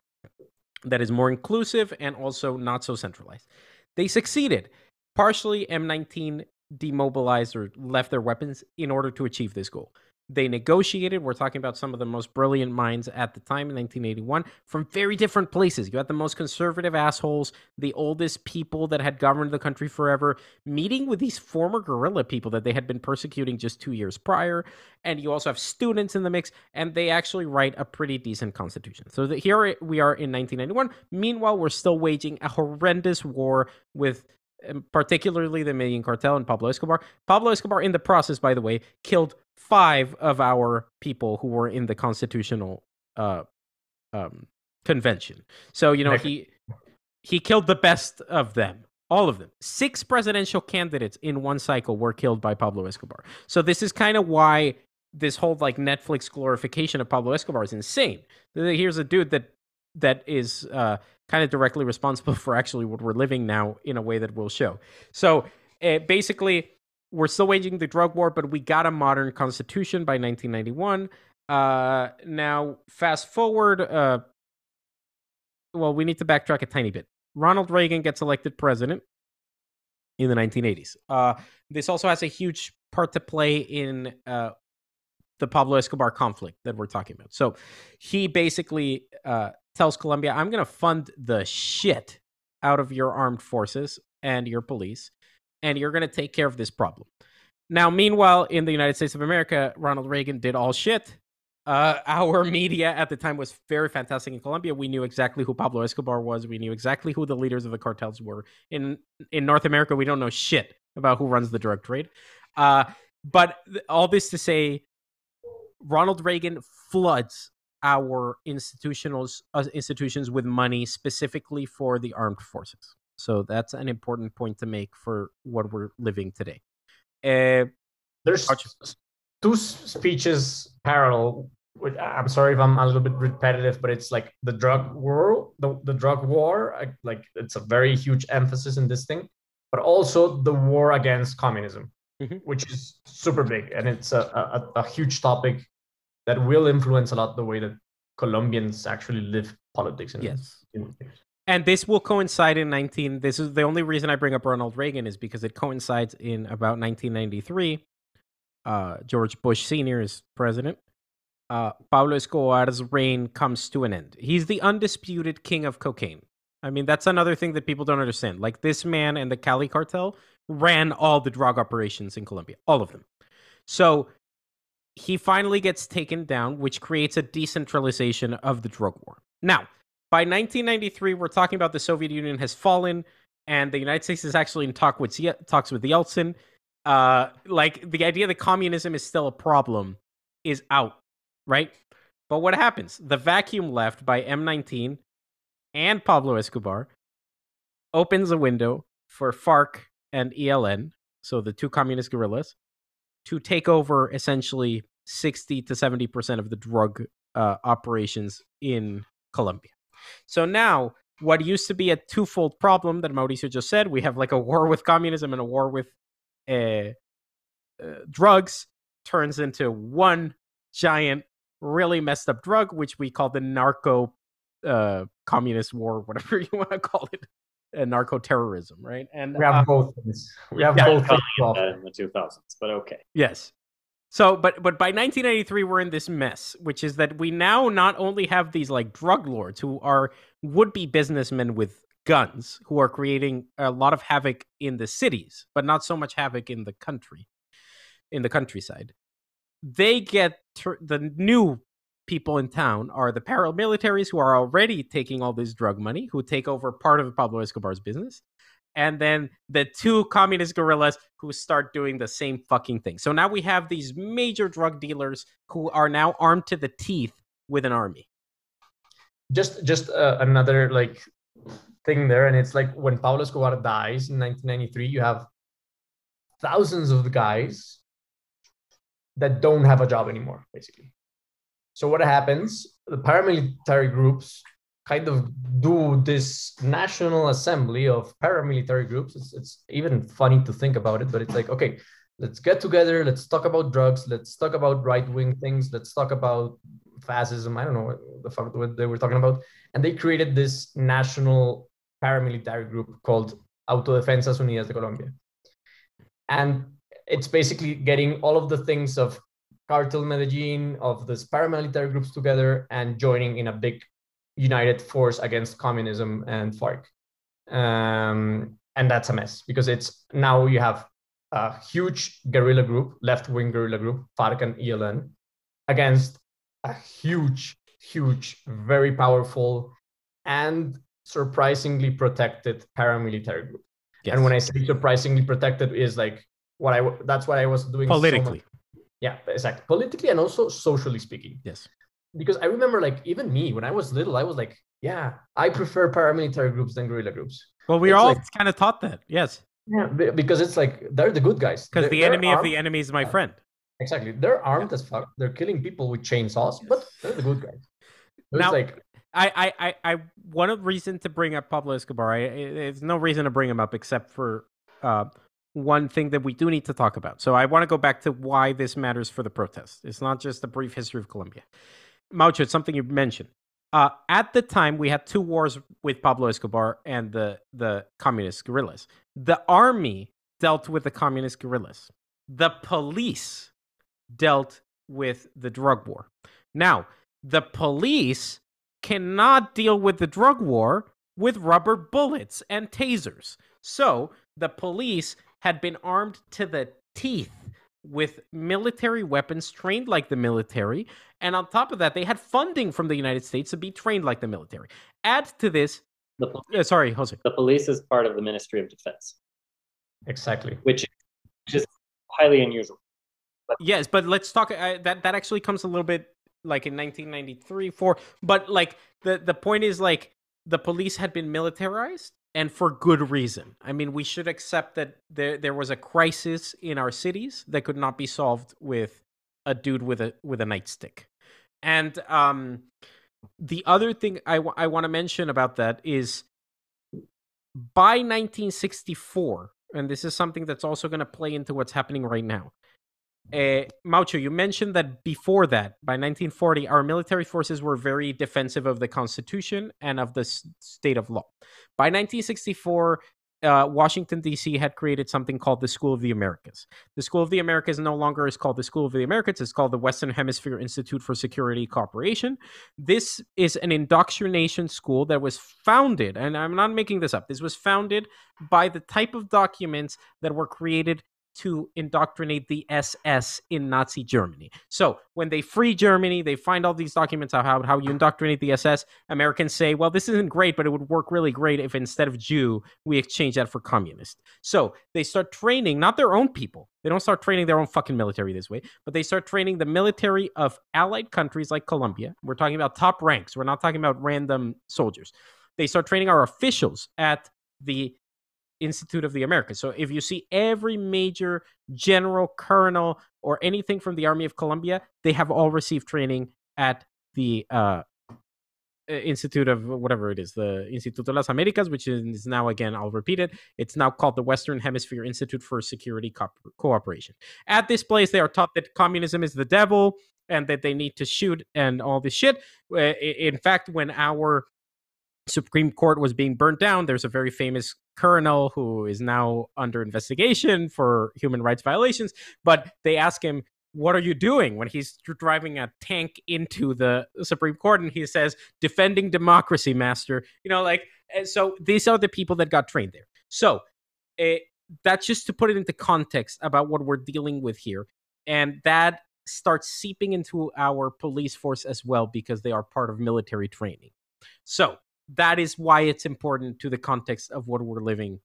that is more inclusive and also not so centralized. They succeeded. Partially, M19 demobilized or left their weapons in order to achieve this goal. They negotiated. We're talking about some of the most brilliant minds at the time in 1981 from very different places. You had the most conservative assholes, the oldest people that had governed the country forever, meeting with these former guerrilla people that they had been persecuting just two years prior. And you also have students in the mix, and they actually write a pretty decent constitution. So the, here we are in 1991. Meanwhile, we're still waging a horrendous war with um, particularly the Medellin cartel and Pablo Escobar. Pablo Escobar, in the process, by the way, killed five of our people who were in the constitutional uh, um, convention. So you know he he killed the best of them, all of them. Six presidential candidates in one cycle were killed by Pablo Escobar. So this is kind of why this whole like Netflix glorification of Pablo Escobar is insane. Here's a dude that that is uh, kind of directly responsible for actually what we're living now in a way that we'll show. So uh, basically, we're still waging the drug war, but we got a modern constitution by 1991. Uh, now, fast forward. Uh, well, we need to backtrack a tiny bit. Ronald Reagan gets elected president in the 1980s. Uh, this also has a huge part to play in uh, the Pablo Escobar conflict that we're talking about. So he basically uh, tells Colombia, I'm going to fund the shit out of your armed forces and your police, and you're going to take care of this problem. Now, meanwhile, in the United States of America, Ronald Reagan did all shit. Uh, our media at the time was very fantastic in Colombia. We knew exactly who Pablo Escobar was. We knew exactly who the leaders of the cartels were. In in North America, we don't know shit about who runs the drug trade. Uh, but th- all this to say, Ronald Reagan floods our institutionals uh, institutions with money specifically for the armed forces. So that's an important point to make for what we're living today. Uh, There's two speeches parallel. Which I'm sorry if I'm a little bit repetitive, but it's like the drug war, the, the drug war. Like it's a very huge emphasis in this thing, but also the war against communism, mm-hmm. which is super big and it's a, a, a huge topic that will influence a lot the way that Colombians actually live politics. In, yes. In, and this will coincide in 19 this is the only reason i bring up ronald reagan is because it coincides in about 1993 uh, george bush senior is president. Uh, pablo escobar's reign comes to an end. He's the undisputed king of cocaine. I mean that's another thing that people don't understand. Like this man and the cali cartel ran all the drug operations in colombia all of them. So he finally gets taken down, which creates a decentralization of the drug war. Now, by 1993, we're talking about the Soviet Union has fallen, and the United States is actually in talk with talks with Yeltsin. Uh, like the idea that communism is still a problem is out, right? But what happens? The vacuum left by M19 and Pablo Escobar opens a window for FARC and ELN, so the two communist guerrillas, to take over essentially 60 to 70% of the drug uh, operations in Colombia. So now, what used to be a twofold problem that Mauricio just said, we have like a war with communism and a war with uh, uh, drugs, turns into one giant, really messed up drug, which we call the narco uh, communist war, whatever you want to call it uh, narco terrorism, right? And we have uh, both. We have yeah, both in the 2000s, but okay. Yes. So, but but by 1993, we're in this mess, which is that we now not only have these like drug lords who are would be businessmen with guns who are creating a lot of havoc in the cities, but not so much havoc in the country, in the countryside. They get ter- the new people in town are the paramilitaries who are already taking all this drug money, who take over part of Pablo Escobar's business, and then the two communist guerrillas who start doing the same fucking thing. So now we have these major drug dealers who are now armed to the teeth with an army. Just just uh, another like thing there and it's like when Pablo Escobar dies in 1993 you have thousands of guys that don't have a job anymore basically. So what happens the paramilitary groups kind of do this national assembly of paramilitary groups. It's, it's even funny to think about it, but it's like, okay, let's get together. Let's talk about drugs. Let's talk about right wing things. Let's talk about fascism. I don't know what the fuck they were talking about. And they created this national paramilitary group called Autodefensas Unidas de Colombia. And it's basically getting all of the things of Cartel Medellin, of these paramilitary groups together and joining in a big united force against communism and FARC. Um, and that's a mess because it's now you have a huge guerrilla group, left wing guerrilla group, FARC and ELN, against a huge, huge, very powerful and surprisingly protected paramilitary group. Yes. And when I say surprisingly protected, is like what I that's what I was doing politically. So yeah, exactly. Politically and also socially speaking. Yes because I remember like even me when I was little, I was like, yeah, I prefer paramilitary groups than guerrilla groups. Well, we all like, kind of taught that, yes. Yeah, because it's like they're the good guys. Because the enemy of the enemy is my friend. Exactly, they're armed yeah. as fuck. They're killing people with chainsaws, but they're the good guys. It's now, like I, I, I, I, one reason to bring up Pablo Escobar, I, there's no reason to bring him up except for uh, one thing that we do need to talk about. So I want to go back to why this matters for the protest. It's not just a brief history of Colombia. Maucho, it's something you mentioned. Uh, at the time, we had two wars with Pablo Escobar and the, the communist guerrillas. The army dealt with the communist guerrillas, the police dealt with the drug war. Now, the police cannot deal with the drug war with rubber bullets and tasers. So the police had been armed to the teeth with military weapons trained like the military. And on top of that, they had funding from the United States to be trained like the military. Add to this, the police, uh, sorry, Jose. The police is part of the Ministry of Defense. Exactly. Which, which is highly unusual. But, yes, but let's talk. Uh, that that actually comes a little bit like in 1993, four. But like the the point is like the police had been militarized and for good reason. I mean, we should accept that there there was a crisis in our cities that could not be solved with a dude with a with a nightstick. And um, the other thing I, w- I want to mention about that is by 1964, and this is something that's also going to play into what's happening right now. Uh, Maucho, you mentioned that before that, by 1940, our military forces were very defensive of the Constitution and of the s- state of law. By 1964, uh, Washington, D.C. had created something called the School of the Americas. The School of the Americas no longer is called the School of the Americas, it's called the Western Hemisphere Institute for Security Cooperation. This is an indoctrination school that was founded, and I'm not making this up, this was founded by the type of documents that were created to indoctrinate the SS in Nazi Germany. So when they free Germany, they find all these documents about how, how you indoctrinate the SS. Americans say, well, this isn't great, but it would work really great if instead of Jew, we exchange that for communist. So they start training not their own people. They don't start training their own fucking military this way, but they start training the military of allied countries like Colombia. We're talking about top ranks. We're not talking about random soldiers. They start training our officials at the Institute of the Americas. So if you see every major general, colonel, or anything from the Army of Colombia, they have all received training at the uh, Institute of whatever it is, the Instituto de las Americas, which is now again, I'll repeat it. It's now called the Western Hemisphere Institute for Security Co- Cooperation. At this place, they are taught that communism is the devil and that they need to shoot and all this shit. In fact, when our Supreme Court was being burnt down, there's a very famous colonel who is now under investigation for human rights violations. But they ask him, what are you doing? when he's driving a tank into the supreme court and he says defending democracy master. You know like so these are the people that got trained there. So uh, that's just to put it into context about what we're dealing with here and that starts seeping into our police force as well because they are part of military training. So that is why it's important to the context of what we're living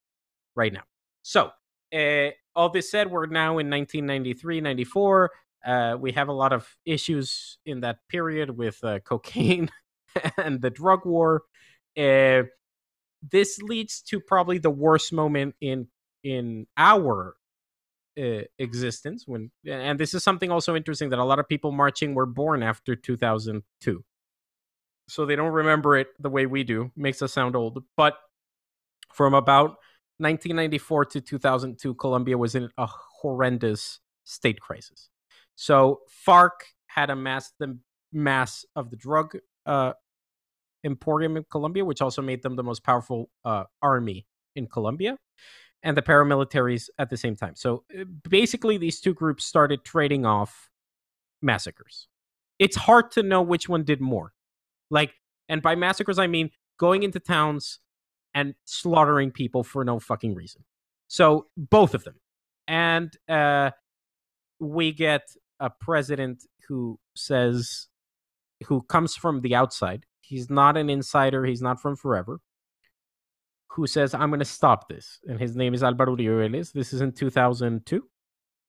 right now so uh, all this said, we're now in 1993, 94. Uh, we have a lot of issues in that period with uh, cocaine and the drug war. Uh, this leads to probably the worst moment in in our uh, existence when and this is something also interesting that a lot of people marching were born after 2002 so they don't remember it the way we do makes us sound old but from about 1994 to 2002, Colombia was in a horrendous state crisis. So FARC had amassed the mass of the drug uh, emporium in Colombia, which also made them the most powerful uh, army in Colombia, and the paramilitaries at the same time. So uh, basically, these two groups started trading off massacres. It's hard to know which one did more. Like, and by massacres, I mean going into towns, and slaughtering people for no fucking reason. So both of them. And uh, we get a president who says, who comes from the outside. He's not an insider. He's not from forever. Who says, I'm going to stop this. And his name is Alvaro Uribe This is in 2002.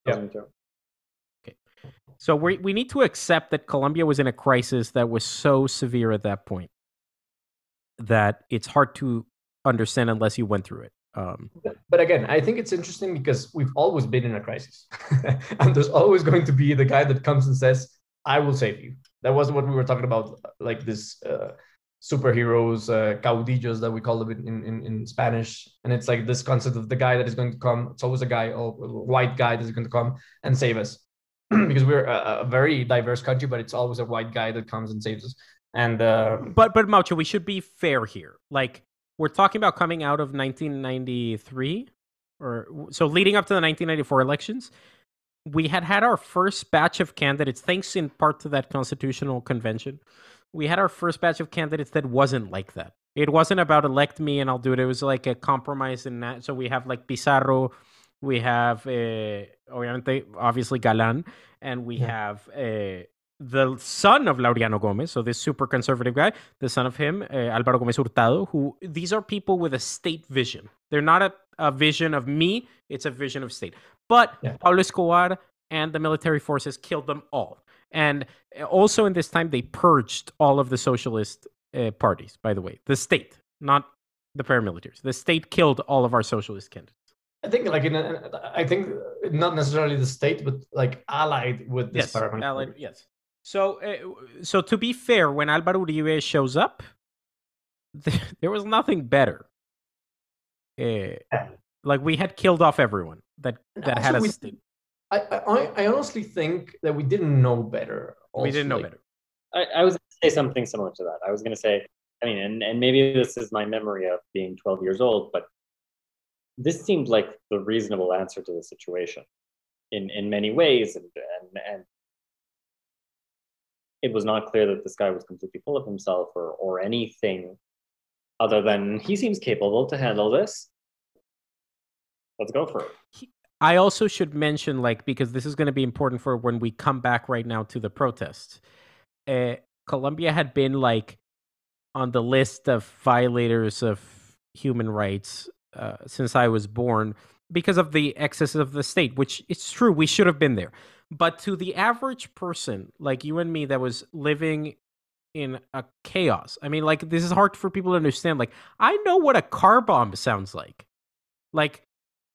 Yeah. Okay. So we, we need to accept that Colombia was in a crisis that was so severe at that point that it's hard to understand unless you went through it. Um, but again, I think it's interesting because we've always been in a crisis, and there's always going to be the guy that comes and says, "I will save you." That wasn't what we were talking about, like this uh, superheroes, uh, caudillos that we call them in, in, in Spanish, and it's like this concept of the guy that is going to come. It's always a guy, a white guy that is going to come and save us, because we're a, a very diverse country, but it's always a white guy that comes and saves us. And uh, but but Maucho, we should be fair here. Like we're talking about coming out of 1993 or so leading up to the 1994 elections we had had our first batch of candidates thanks in part to that constitutional convention we had our first batch of candidates that wasn't like that it wasn't about elect me and i'll do it it was like a compromise in that so we have like pizarro we have uh, obviously galan and we yeah. have uh, the son of Laureano Gomez, so this super conservative guy, the son of him, uh, Alvaro Gomez Hurtado, who these are people with a state vision. They're not a, a vision of me, it's a vision of state. But yeah. Pablo Escobar and the military forces killed them all. And eh, also in this time, they purged all of the socialist uh, parties, by the way. The state, not the paramilitaries. The state killed all of our socialist candidates. I think like in a, I think not necessarily the state, but like allied with this yes, Allied, yes. So, uh, so to be fair, when Alvaro Uribe shows up, there was nothing better. Uh, like we had killed off everyone that that had us. I, I I honestly think that we didn't know better. Also. We didn't know better. I, I was going to say something similar to that. I was going to say, I mean, and, and maybe this is my memory of being 12 years old, but this seemed like the reasonable answer to the situation in, in many ways. And, and, and it was not clear that this guy was completely full of himself or or anything other than he seems capable to handle this. Let's go for it. I also should mention, like, because this is going to be important for when we come back right now to the protest. Uh, Colombia had been like on the list of violators of human rights uh, since I was born because of the excesses of the state, which it's true we should have been there. But to the average person like you and me that was living in a chaos, I mean, like, this is hard for people to understand. Like, I know what a car bomb sounds like. Like,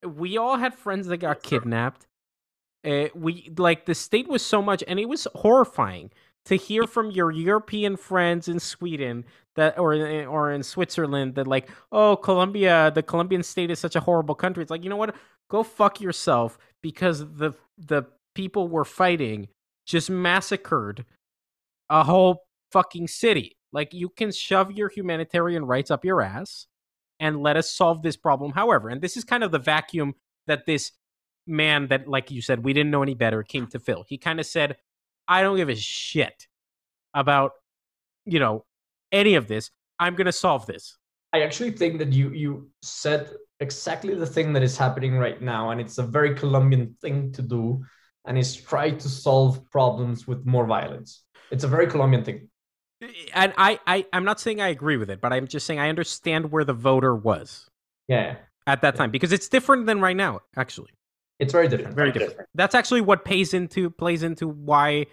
we all had friends that got kidnapped. Uh, we like the state was so much, and it was horrifying to hear from your European friends in Sweden that or or in Switzerland that like, oh, Colombia, the Colombian state is such a horrible country. It's like, you know what? Go fuck yourself because the the people were fighting just massacred a whole fucking city. Like you can shove your humanitarian rights up your ass and let us solve this problem however. And this is kind of the vacuum that this man that, like you said, we didn't know any better, came to fill. He kind of said, I don't give a shit about, you know, any of this. I'm going to solve this. I actually think that you you said exactly the thing that is happening right now, and it's a very Colombian thing to do, and is try to solve problems with more violence. It's a very Colombian thing. And I, I I'm not saying I agree with it, but I'm just saying I understand where the voter was. Yeah. At that time, because it's different than right now, actually. It's very different. Very different. That's actually what pays into plays into why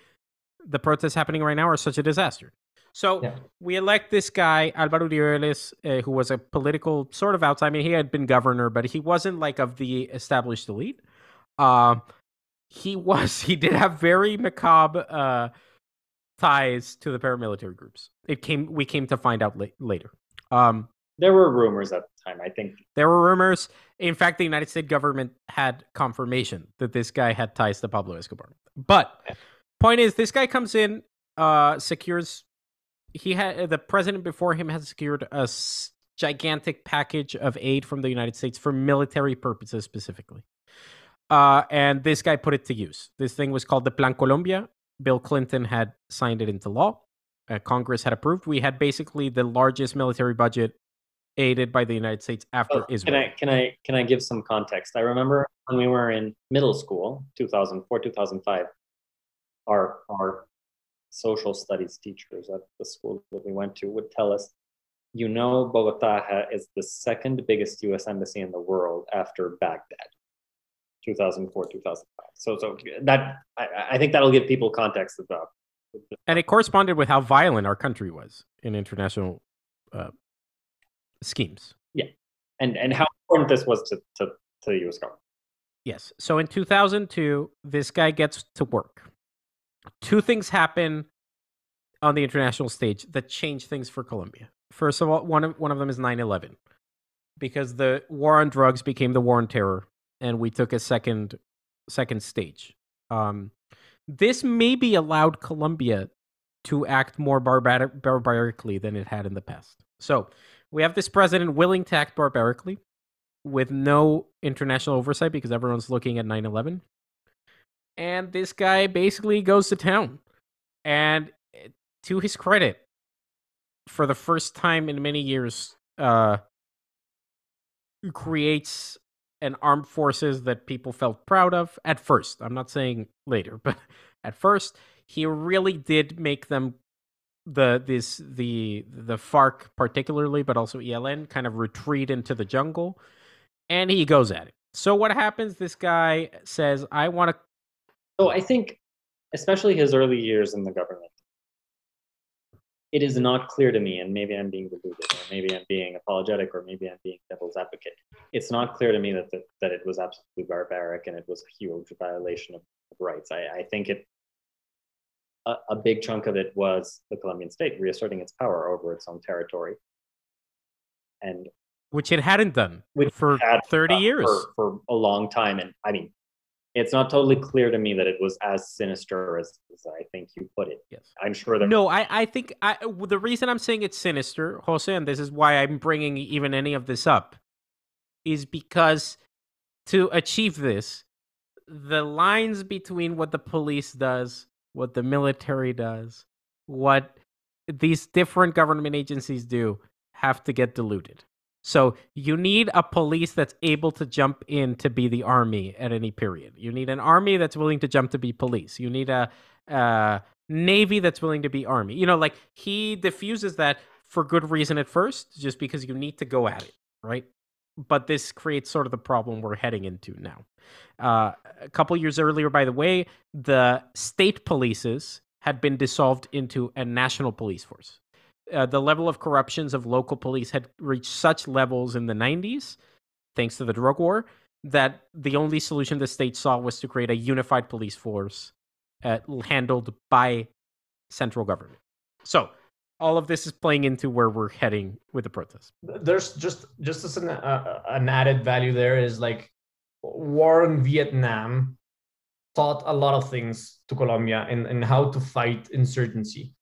the protests happening right now are such a disaster. So yeah. we elect this guy, Alvaro Uribe uh, who was a political sort of outside. I mean, he had been governor, but he wasn't like of the established elite. Uh, he was. He did have very macabre uh, ties to the paramilitary groups. It came. We came to find out la- later. Um, there were rumors at the time. I think there were rumors. In fact, the United States government had confirmation that this guy had ties to Pablo Escobar. But point is, this guy comes in, uh, secures. He had the president before him has secured a s- gigantic package of aid from the United States for military purposes specifically. Uh, and this guy put it to use. This thing was called the Plan Colombia. Bill Clinton had signed it into law. Uh, Congress had approved. We had basically the largest military budget aided by the United States after oh, Israel. Can I can I can I give some context? I remember when we were in middle school, 2004, 2005, our our social studies teachers at the school that we went to would tell us, you know, Bogota is the second biggest U.S. embassy in the world after Baghdad. 2004, 2005. So, so that I, I think that'll give people context about. And it corresponded with how violent our country was in international uh, schemes. Yeah, and and how important this was to to, to the U.S. government. Yes. So in 2002, this guy gets to work. Two things happen on the international stage that change things for Colombia. First of all, one of one of them is 9/11, because the war on drugs became the war on terror, and we took a second second stage. Um, this maybe allowed Colombia to act more barbar- barbarically than it had in the past. So we have this president willing to act barbarically with no international oversight because everyone's looking at 9 11. And this guy basically goes to town. And eh, to his credit, for the first time in many years, uh, creates an armed forces that people felt proud of at first. I'm not saying later, but at first, he really did make them the this the the FARC particularly, but also ELN kind of retreat into the jungle, and he goes at it. So what happens? This guy says, "I want to." So I think, especially his early years in the government, it is not clear to me, and maybe I'm being deluded, or maybe I'm being apologetic, or maybe I'm being devil's advocate. It's not clear to me that the, that it was absolutely barbaric and it was a huge violation of, rights. I, I think it a, a big chunk of it was the Colombian state reasserting its power over its own territory. And which it hadn't done for had, 30 uh, years for, for, a long time. And i mean it's not totally clear to me that it was as sinister as, as i think you put it. Yes. I'm sure that no i, I think I, the reason i'm saying it's sinister jose and this is why i'm bringing even any of this up is because to achieve this the lines between what the police does what the military does, what these different government agencies do have to get diluted. So you need a police that's able to jump in to be the army at any period. You need an army that's willing to jump to be police. You need a, navy that's willing to be army. You know, like he diffuses that for good reason at first, just because you need to go at it, right? But this creates sort of the problem we're heading into now. Uh, a couple years earlier, by the way, the state polices had been dissolved into a national police force. Uh, the level of corruptions of local police had reached such levels in the 90s, thanks to the drug war, that the only solution the state saw was to create a unified police force uh, handled by central government. So all of this is playing into where we're heading with the protest. There's just just as an, uh, an added value there is like war in Vietnam taught a lot of things to Colombia and, and how to fight insurgency.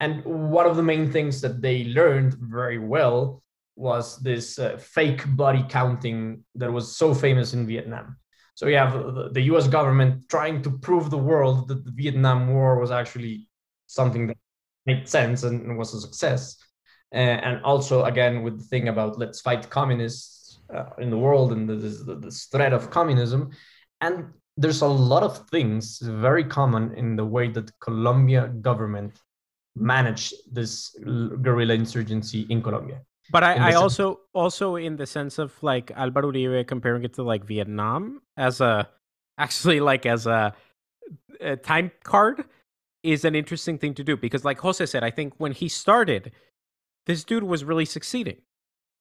And one of the main things that they learned very well was this uh, fake body counting that was so famous in Vietnam. So you have the US government trying to prove the world that the Vietnam War was actually something that made sense and was a success. Uh, and also, again, with the thing about let's fight communists uh, in the world and this, this threat of communism. And there's a lot of things very common in the way that Colombia government managed this guerrilla insurgency in Colombia. But I, I also also in the sense of like Alvaro Uribe comparing it to like Vietnam as a actually like as a, a time card is an interesting thing to do because like Jose said, I think when he started, this dude was really succeeding.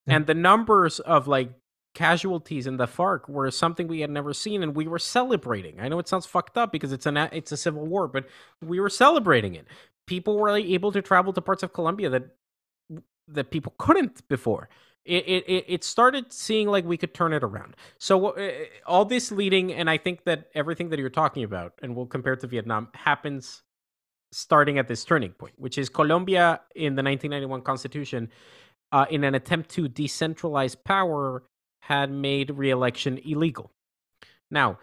Yeah. And the numbers of like casualties in the FARC were something we had never seen and we were celebrating. I know it sounds fucked up because it's an it's a civil war, but we were celebrating it. People were able to travel to parts of Colombia that that people couldn't before. It, it, it started seeing like we could turn it around. So uh, all this leading, and I think that everything that you're talking about, and we'll compare it to Vietnam, happens starting at this turning point, which is Colombia in the 1991 Constitution, uh, in an attempt to decentralize power, had made re-election illegal. Now,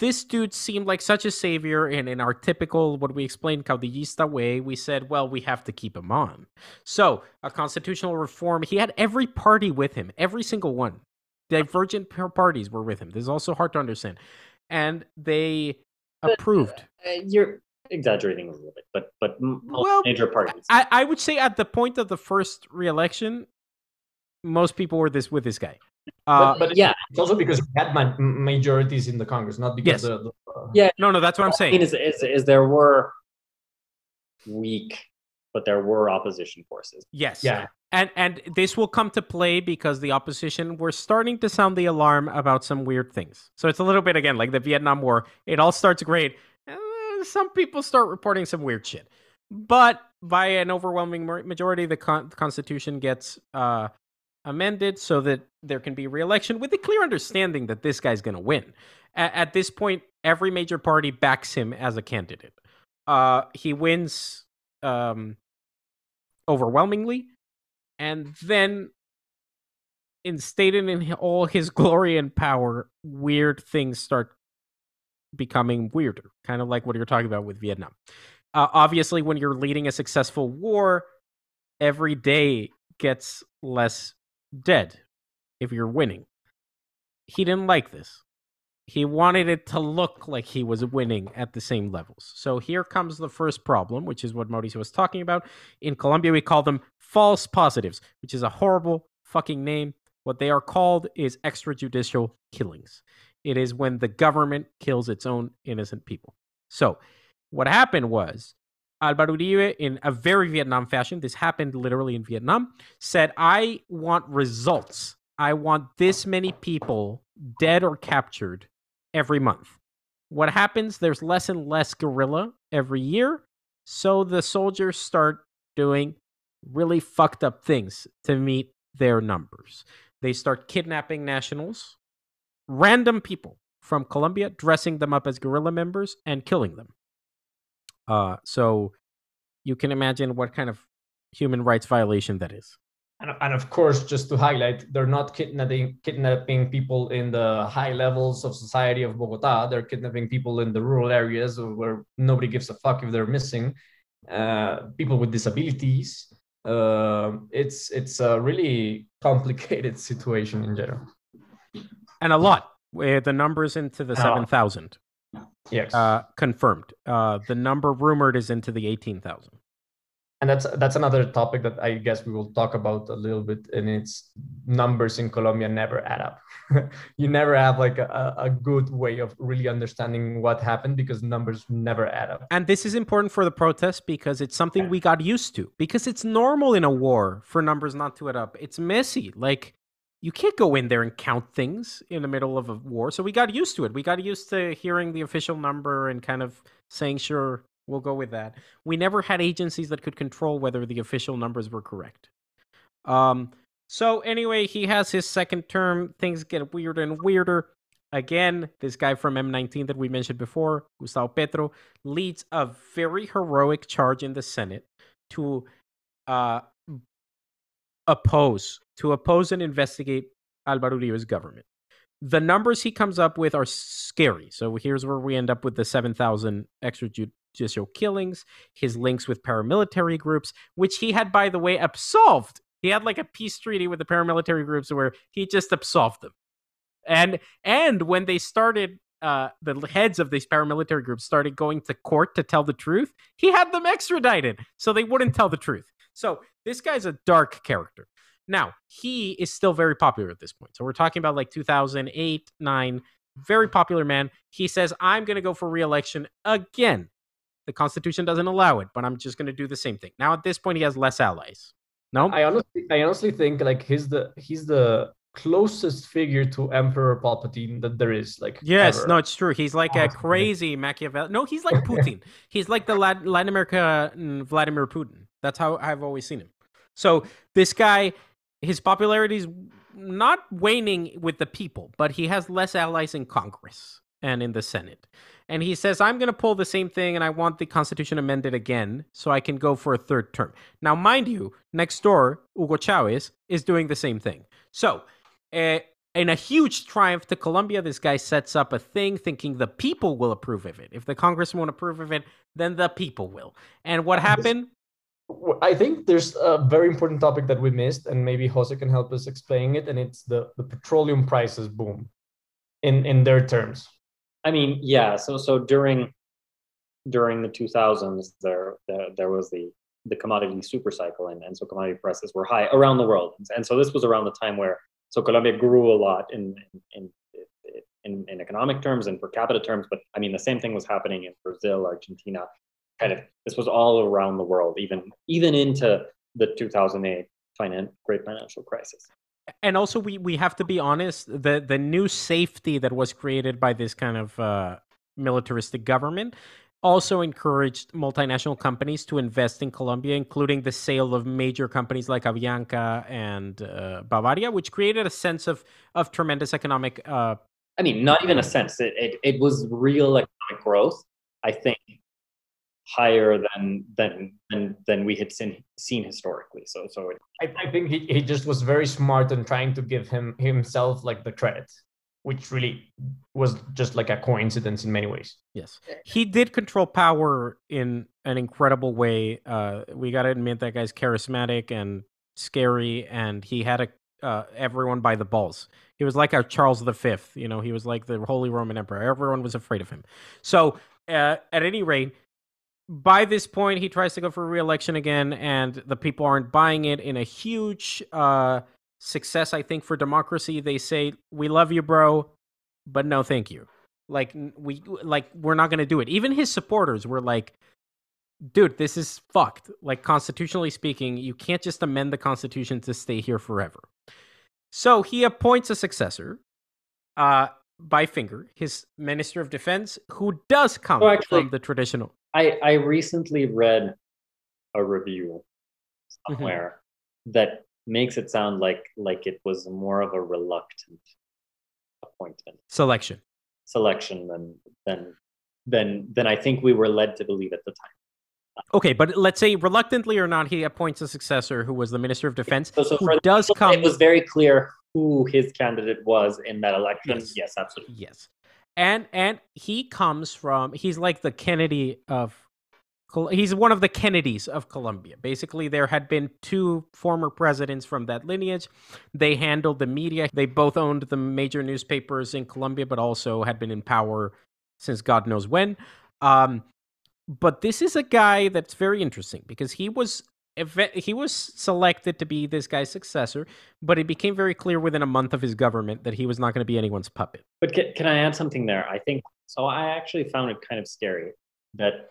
this dude seemed like such a savior, and in our typical, what we explained, caudillista way, we said, well, we have to keep him on. So, a constitutional reform, he had every party with him, every single one. Divergent parties were with him. This is also hard to understand. And they approved. Uh, you're exaggerating a little bit, but but well, major parties. I, I would say at the point of the first reelection, most people were this with this guy. Uh, but, but, yeah, it's also because we had majorities in the Congress, not because yes. the, the uh... yeah. No, no, that's what I'm saying. Is, is, is there were weak, but there were opposition forces. Yes. Yeah. And and this will come to play because the opposition were starting to sound the alarm about some weird things. So it's a little bit again like the Vietnam War. It all starts great. Some people start reporting some weird shit. But by an overwhelming majority, the, con- the Constitution gets uh, amended so that there can be reelection with the clear understanding that this guy's going to win. A- at this point, every major party backs him as a candidate. Uh, he wins um, overwhelmingly, and then, instated in all his glory and power, weird things start becoming weirder, kind of like what you're talking about with Vietnam. Uh, obviously, when you're leading a successful war, every day gets less dead if you're winning. He didn't like this. He wanted it to look like he was winning at the same levels. So here comes the first problem, which is what Mauricio was talking about. In Colombia, we call them false positives, which is a horrible fucking name. What they are called is extrajudicial killings. It is when the government kills its own innocent people. So what happened was Alvaro Uribe, in a very Vietnam fashion, this happened literally in Vietnam, said, I want results. I want this many people dead or captured every month. What happens? There's less and less guerrilla every year. So the soldiers start doing really fucked up things to meet their numbers. They start kidnapping nationals, random people from Colombia, dressing them up as guerrilla members and killing them. Uh, so you can imagine what kind of human rights violation that is. And, and of course, just to highlight, they're not kidnapping kidnapping people in the high levels of society of Bogota. They're kidnapping people in the rural areas where nobody gives a fuck if they're missing. Uh, people with disabilities. Uh, it's it's a really complicated situation in general. And a lot. With the numbers into the seven thousand. Yes. Uh, confirmed. Uh, the number rumored is into the 18,000. And that's that's another topic that I guess we will talk about a little bit. And it's numbers in Colombia never add up. you never have like a, a good way of really understanding what happened because numbers never add up. And this is important for the protest because it's something we got used to. Because it's normal in a war for numbers not to add up. It's messy. Like you can't go in there and count things in the middle of a war. So we got used to it. We got used to hearing the official number and kind of saying, sure, we'll go with that. We never had agencies that could control whether the official numbers were correct. Um, so anyway, he has his second term. Things get weirder and weirder. Again, this guy from M19 that we mentioned before, Gustavo Petro, leads a very heroic charge in the Senate to uh, oppose to oppose and investigate Alvaro Uribe's government. the numbers he comes up with are scary. So here's where we end up with the 7,000 extrajudicial killings, his links with paramilitary groups, which he had, by the way, absolved. He had like a peace treaty with the paramilitary groups where he just absolved them. And and when they started uh, the heads of these paramilitary groups started going to court to tell the truth, he had them extradited so they wouldn't tell the truth. So this guy's a dark character. Now, he is still very popular at this point. So we're talking about like 2008, 9, very popular man. He says, I'm going to go for reelection again. The Constitution doesn't allow it, but I'm just going to do the same thing. Now, at this point, he has less allies. No, I honestly, I honestly think like he's the he's the closest figure to Emperor Palpatine that there is. Like, yes, ever. no, it's true. He's like a crazy Machiavelli. No, he's like Putin. he's like the Latin, Latin America mm, Vladimir Putin. That's how I've always seen him. So this guy his popularity is not waning with the people, but he has less allies in Congress and in the Senate. And he says, I'm going to pull the same thing and I want the Constitution amended again so I can go for a third term. Now, mind you, next door, Hugo Chavez is doing the same thing. So, uh, in a huge triumph to Colombia, this guy sets up a thing thinking the people will approve of it. If the Congress won't approve of it, then the people will. And what happened? I think there's a very important topic that we missed, and maybe Jose can help us explain it, and it's the, the petroleum prices boom in, in their terms. I mean, yeah. So so during during the 2000s, there there, there was the the commodity super cycle, and, and so commodity prices were high around the world, and so this was around the time where so Colombia grew a lot in in in, in economic terms and per capita terms, but I mean the same thing was happening in Brazil, Argentina, kind of this was all around the world, even even into the 2008 finan- great financial crisis. And also, we we have to be honest. The the new safety that was created by this kind of uh, militaristic government also encouraged multinational companies to invest in Colombia, including the sale of major companies like Avianca and uh, Bavaria, which created a sense of of tremendous economic. Uh, I mean, not even a sense. It, it, it was real economic growth. I think higher than than than than we had seen seen historically. So so it, I, I think he, he just was very smart in trying to give him himself like the credit, which really was just like a coincidence in many ways. Yes, he did control power in an incredible way. Uh, we got to admit that guy's charismatic and scary, and he had a uh, everyone by the balls. He was like a Charles V. You know, he was like the Holy Roman Emperor. Everyone was afraid of him. So, uh, at any rate, by this point, he tries to go for re-election again, and the people aren't buying it. In a huge uh, success, I think, for democracy, they say, "We love you, bro, but no, thank you." Like we, like we're not going to do it. Even his supporters were like, "Dude, this is fucked." Like constitutionally speaking, you can't just amend the constitution to stay here forever. So he appoints a successor. Uh, by finger, his minister of defense, who does come actually, from the traditional. I, I recently read a review mm-hmm. somewhere mm-hmm. that makes it sound like like it was more of a reluctant appointment selection selection than than than than I think we were led to believe at the time. Okay, but let's say reluctantly or not, he appoints a successor who was the minister of defense. So, so who does come. It was very clear who his candidate was in that election. Yes, yes absolutely. Yes and and he comes from he's like the Kennedy of he's one of the Kennedys of Colombia. Basically, there had been two former presidents from that lineage. They handled the media. They both owned the major newspapers in Colombia, but also had been in power since God knows when. Um, but this is a guy that's very interesting because he was he was selected to be this guy's successor, but it became very clear within a month of his government that he was not going to be anyone's puppet. But can, can I add something there? I think so. I actually found it kind of scary that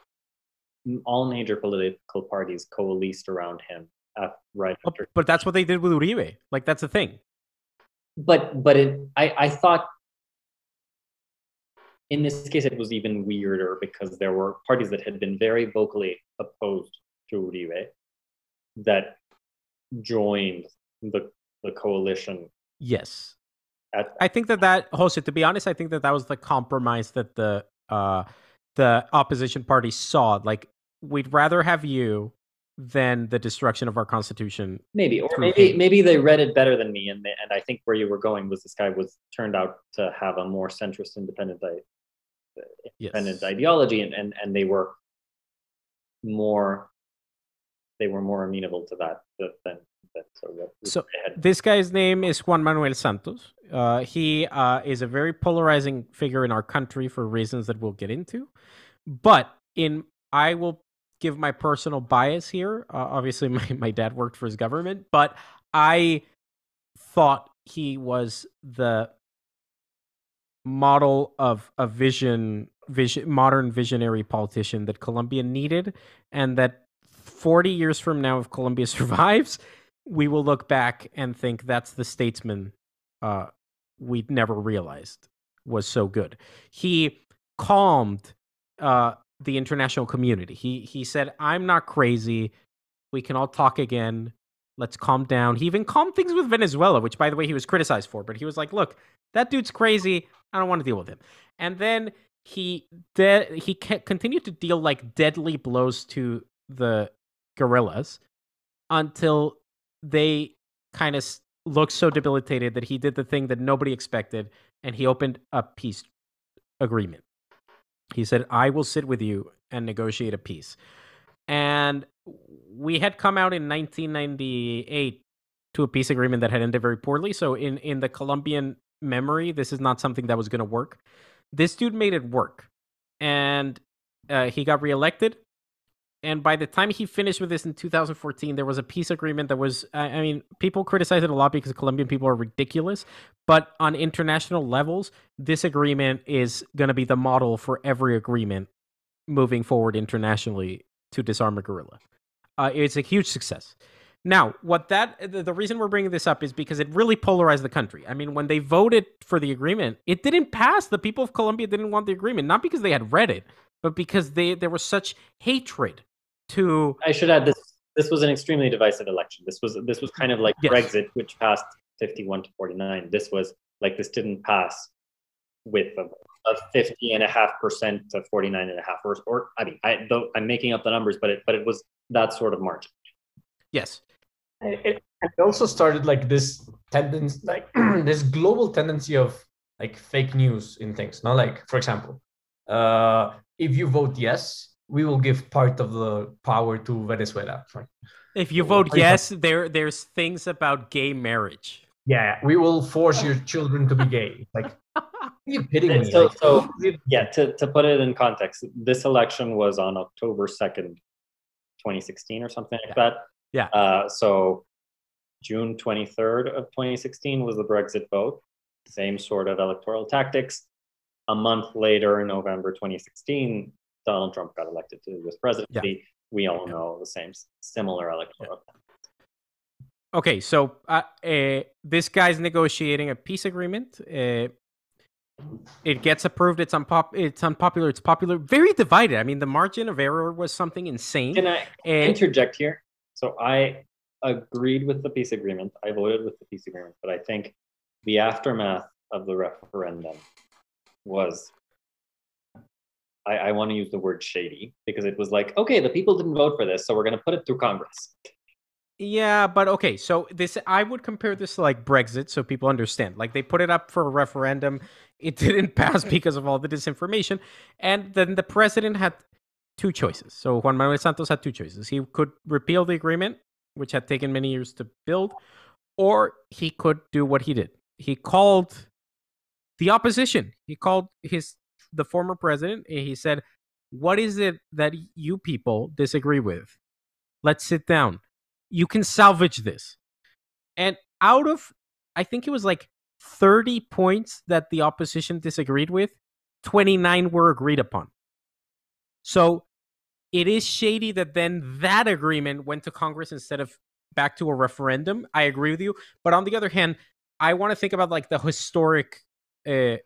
all major political parties coalesced around him uh, right oh, after. But that's what they did with Uribe. Like that's the thing. But but it, I I thought in this case it was even weirder because there were parties that had been very vocally opposed to Uribe that joined the the coalition. Yes, I think that that Jose. To be honest, I think that that was the compromise that the uh the opposition party saw. Like, we'd rather have you than the destruction of our constitution. Maybe, or maybe hate. maybe they read it better than me, and they, and I think where you were going was this guy was turned out to have a more centrist, independent, i- Yes. independent ideology, and, and and they were more they were more amenable to that th- than than so what So-. This guy's name is Juan Manuel Santos. Uh, he uh, is a very polarizing figure in our country for reasons that we'll get into. But in I will give my personal bias here. Uh, obviously, my, my dad worked for his government, but I thought he was the model of a vision, vision, modern visionary politician that Colombia needed, and that 40 years from now, if Colombia survives, we will look back and think that's the statesman uh, we'd never realized was so good. He calmed uh, the international community. He he said, "I'm not crazy. We can all talk again. Let's calm down." He even calmed things with Venezuela, which, by the way, he was criticized for. But he was like, "Look, that dude's crazy. I don't want to deal with him." And then he de- he continued to deal like deadly blows to the guerrillas until they kind of looked so debilitated that he did the thing that nobody expected and he opened a peace agreement. He said, I will sit with you and negotiate a peace. And we had come out in 1998 to a peace agreement that had ended very poorly. So, in, in the Colombian memory, this is not something that was going to work. This dude made it work. And uh, he got reelected and by the time he finished with this in 2014 there was a peace agreement that was i mean people criticize it a lot because colombian people are ridiculous but on international levels this agreement is going to be the model for every agreement moving forward internationally to disarm a guerrilla. Uh, it's a huge success. Now what that the, the reason we're bringing this up is because it really polarized the country. I mean when they voted for the agreement it didn't pass. The people of colombia didn't want the agreement not because they had read it but because they there was such hatred to I should add this. This was an extremely divisive election. This was this was kind of like Yes. Brexit, which passed 51 to 49. This was like this didn't pass with a, a 50 and a half percent to 49 and a half, or, or I mean, I though I'm making up the numbers, but it but it was that sort of margin. yes it, it it also started like this tendency like this global tendency of like fake news in things not like for example uh if you vote yes we will give part of the power to venezuela if you vote yes there there's things about gay marriage yeah we will force your children to be gay like are you kidding me So- Like, so- Yeah, to, to put it in context, this election was on October 2nd, 2016 or something like that. Yeah. Uh, so June 23rd of 2016 was the Brexit vote. Same sort of electoral tactics. A month later, in November 2016, Donald Trump got elected to the US presidency. We all Yeah. know the same similar electoral. okay so uh, uh, this guy's negotiating a peace agreement uh, it gets approved it's unpop it's unpopular it's popular very divided i mean the margin of error was something insane Can I and interject here? So I agreed with the peace agreement. I voted with the peace agreement, but I think the aftermath of the referendum was I, I want to use the word shady because it was like, okay, the people didn't vote for this, so we're gonna put it through Congress. Yeah, but okay. So this, I would compare this to like Brexit, so people understand. Like they put it up for a referendum, it didn't pass because of all the disinformation, and then the president had two choices. So Juan Manuel Santos had two choices. He could repeal the agreement, which had taken many years to build, or he could do what he did. He called the opposition. He called his the former president, and he said, "What is it that you people disagree with? Let's sit down." you can salvage this. And out of, I think it was like 30 points that the opposition disagreed with, 29 were agreed upon. So it is shady that then that agreement went to Congress instead of back to a referendum. I agree with you. But on the other hand, I want to think about like the historic uh,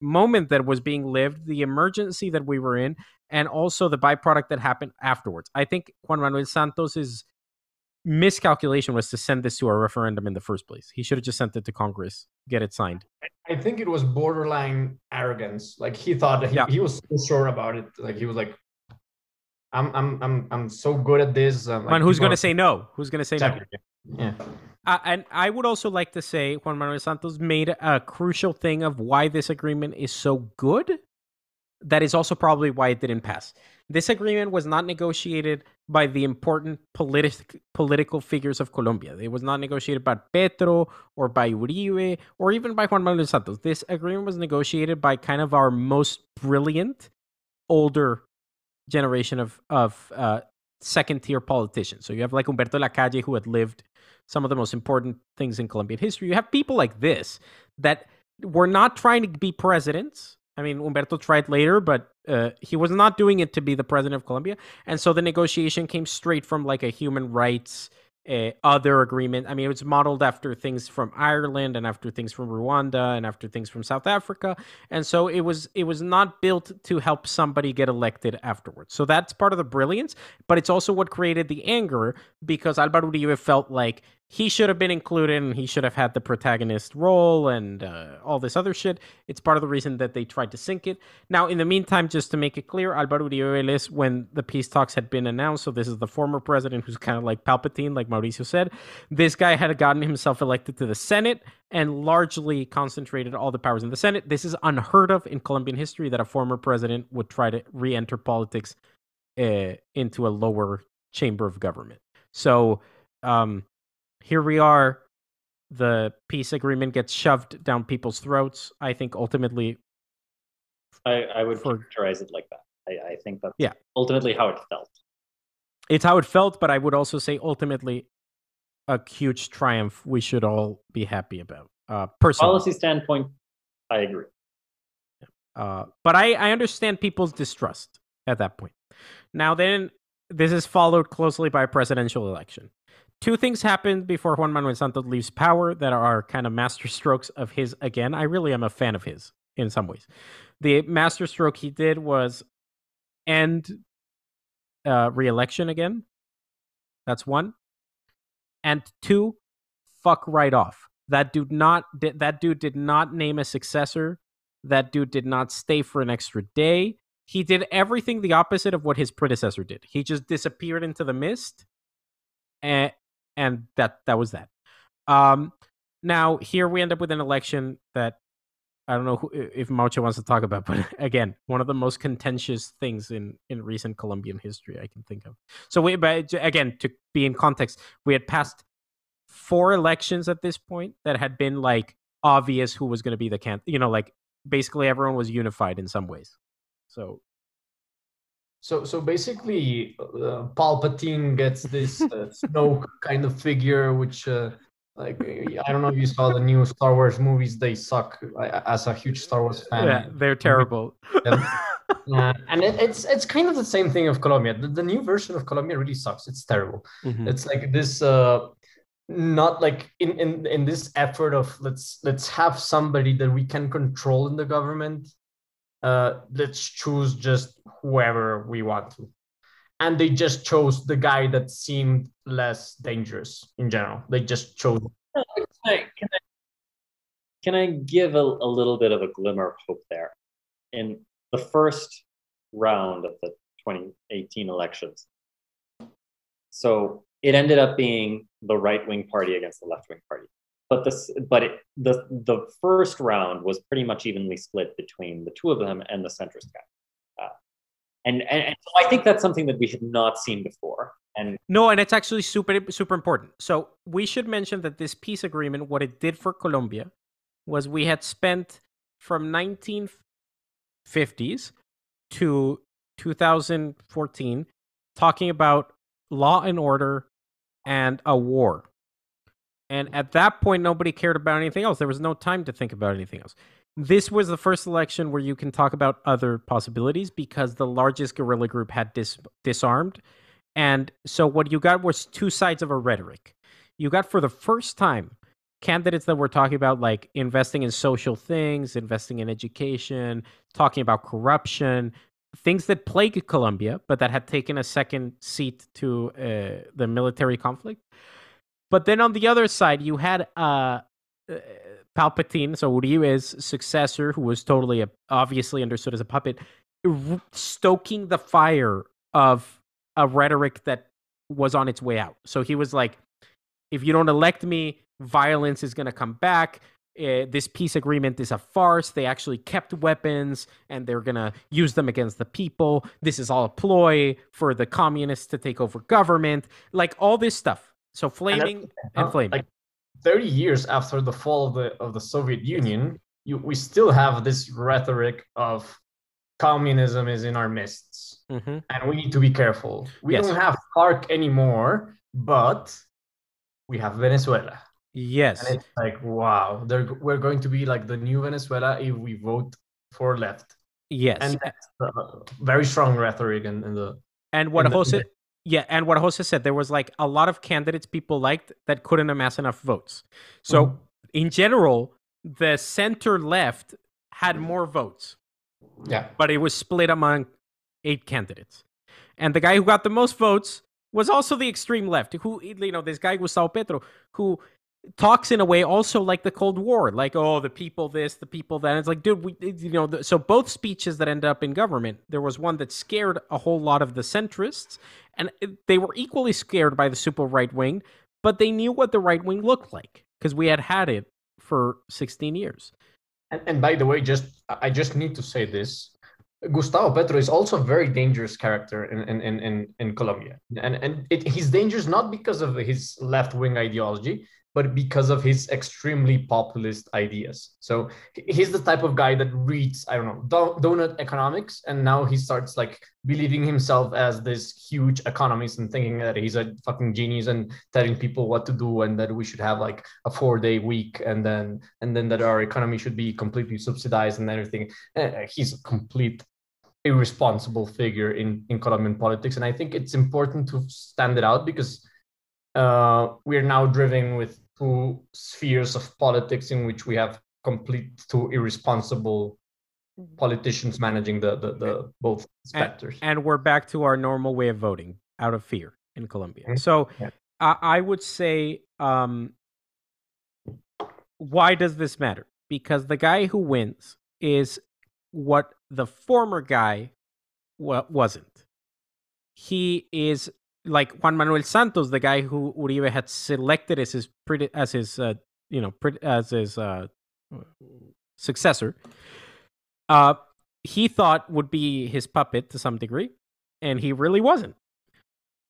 moment that was being lived, the emergency that we were in, and also the byproduct that happened afterwards. I think Juan Manuel Santos's miscalculation was to send this to a referendum in the first place. He should have just sent it to Congress, get it signed. I think it was borderline arrogance. Like he thought that he, Yeah. he was so sure about it. Like he was like, I'm I'm I'm I'm so good at this. Um, Man, who's going to say no? Who's going to say Exactly. no? Yeah. Uh, and I would also like to say Juan Manuel Santos made a crucial thing of why this agreement is so good. That is also probably why it didn't pass. This agreement was not negotiated by the important politic, political figures of Colombia. It was not negotiated by Petro or by Uribe or even by Juan Manuel Santos. This agreement was negotiated by kind of our most brilliant older generation of of uh, second tier politicians. So you have like Humberto Lacalle, who had lived some of the most important things in Colombian history. You have people like this that were not trying to be presidents. I mean, Humberto tried later, but uh, he was not doing it to be the president of Colombia. And so the negotiation came straight from like a human rights uh, other agreement. I mean, it was modeled after things from Ireland and after things from Rwanda and after things from South Africa. And so it was it was not built to help somebody get elected afterwards. So that's part of the brilliance, but it's also what created the anger because Alvaro Uribe felt like he should have been included and he should have had the protagonist role and uh, all this other shit. It's part of the reason that they tried to sink it. Now, in the meantime, just to make it clear, Alvaro Uribe Vélez, when the peace talks had been announced, so this is the former president who's kind of like Palpatine, like Mauricio said, this guy had gotten himself elected to the Senate and largely concentrated all the powers in the Senate. This is unheard of in Colombian history that a former president would try to re enter politics uh, into a lower chamber of government. So, um, here we are. The peace agreement gets shoved down people's throats. I think ultimately, I, I would For- characterize it like that. I, I think that's Yeah. ultimately how it felt. it's how it felt, but I would also say ultimately a huge triumph we should all be happy about. Uh, personally, Policy standpoint, I agree. Uh, but I, I understand people's distrust at that point. Now, then, this is followed closely by a presidential election. Two things happened before Juan Manuel Santos leaves power that are kind of master strokes of his again. I really am a fan of his in some ways. The master stroke he did was end uh, re-election again. That's one. And two, fuck right off. That dude not that dude did not name a successor. That dude did not stay for an extra day. He did everything the opposite of what his predecessor did. He just disappeared into the mist, and and that that was that. Um, now here we end up with an election that I don't know who, if Maucho wants to talk about, but again, one of the most contentious things in in recent Colombian history I can think of. So we, but again, to be in context, we had passed four elections at this point that had been like obvious who was going to be the can, you know, like basically everyone was unified in some ways. So So so basically, uh, Palpatine gets this uh, Snoke kind of figure, which uh, like I don't know if you saw the new Star Wars movies. They suck. I, as a huge Star Wars fan, yeah, they're terrible. them. Uh, and it, it's it's kind of the same thing of Colombia. The, the new version of Colombia really sucks. It's terrible. Mhm. It's like this uh not like in, in in this effort of let's let's have somebody that we can control in the government. Uh let's choose just whoever we want to. And they just chose the guy that seemed less dangerous in general. They just chose Can I, can I, can I give a, a little bit of a glimmer of hope there? In the first round of the 2018 elections, so it ended up being the right wing party against the left wing party. But this, but it, the the first round was pretty much evenly split between the two of them and the centrist guy. Uh, and, and and so I think that's something that we had not seen before. And No, and it's actually super super important. So we should mention that this peace agreement, what it did for Colombia, was we had spent from 1950s to 2014 talking about law and order and a war. And at that point, nobody cared about anything else. There was no time to think about anything else. This was the first election where you can talk about other possibilities because the largest guerrilla group had dis- disarmed and so what you got was two sides of a rhetoric. You got for the first time candidates that were talking about like investing in social things, investing in education, talking about corruption, things that plague Colombia, but that had taken a second seat to uh, the military conflict. But then on the other side, you had uh, uh, Palpatine, so Uribe's successor, who was totally a, obviously understood as a puppet, stoking the fire of a rhetoric that was on its way out. So he was like, if you don't elect me, violence is going to come back. Uh, this peace agreement is a farce. They actually kept weapons and they're going to use them against the people. This is all a ploy for the communists to take over government. Like all this stuff. So flaming and, and flaming. Like 30 years after the fall of the of the Soviet Union, you, we still have this rhetoric of communism is in our midst mm-hmm. and we need to be careful. We yes. don't have FARC anymore, but we have Venezuela. Yes. And it's like, wow, they're, we're going to be like the new Venezuela if we vote for left. Yes. And that's very strong rhetoric in, in the. And what Jose, yeah, and what Jose said, there was like a lot of candidates people liked that couldn't amass enough votes. So mm-hmm. in general, the center left had more votes. Yeah. But it was split among eight candidates. And the guy who got the most votes was also the extreme left, who, you know, this guy Gustavo Petro, who talks in a way also like the Cold War, like, oh, the people this, the people that. And it's like, dude, we, you know, the, so both speeches that ended up in government, there was one that scared a whole lot of the centrists, and they were equally scared by the super right wing, but they knew what the right wing looked like because we had had it for 16 years. And, and by the way, just I just need to say this. Gustavo Petro is also a very dangerous character in, in, in, in Colombia. And, and it, he's dangerous not because of his left wing ideology, but because of his extremely populist ideas. So he's the type of guy that reads, I don't know, donut economics, and now he starts like believing himself as this huge economist and thinking that he's a fucking genius and telling people what to do and that we should have like a four day week and then and then that our economy should be completely subsidized and everything. Uh, he's a complete irresponsible figure in in Colombian politics, and I think it's important to stand it out because uh, we're now driven with two spheres of politics in which we have complete two irresponsible mm-hmm. politicians managing the the, the both specters. And, and, we're back to our normal way of voting out of fear in Colombia. Mm-hmm. So yeah. I, I, would say, um, why does this matter? Because the guy who wins is what the former guy wa- wasn't. He is like Juan Manuel Santos, the guy who Uribe had selected as his pretty as his uh, you know pretty, as his uh, successor, uh, he thought would be his puppet to some degree, and he really wasn't.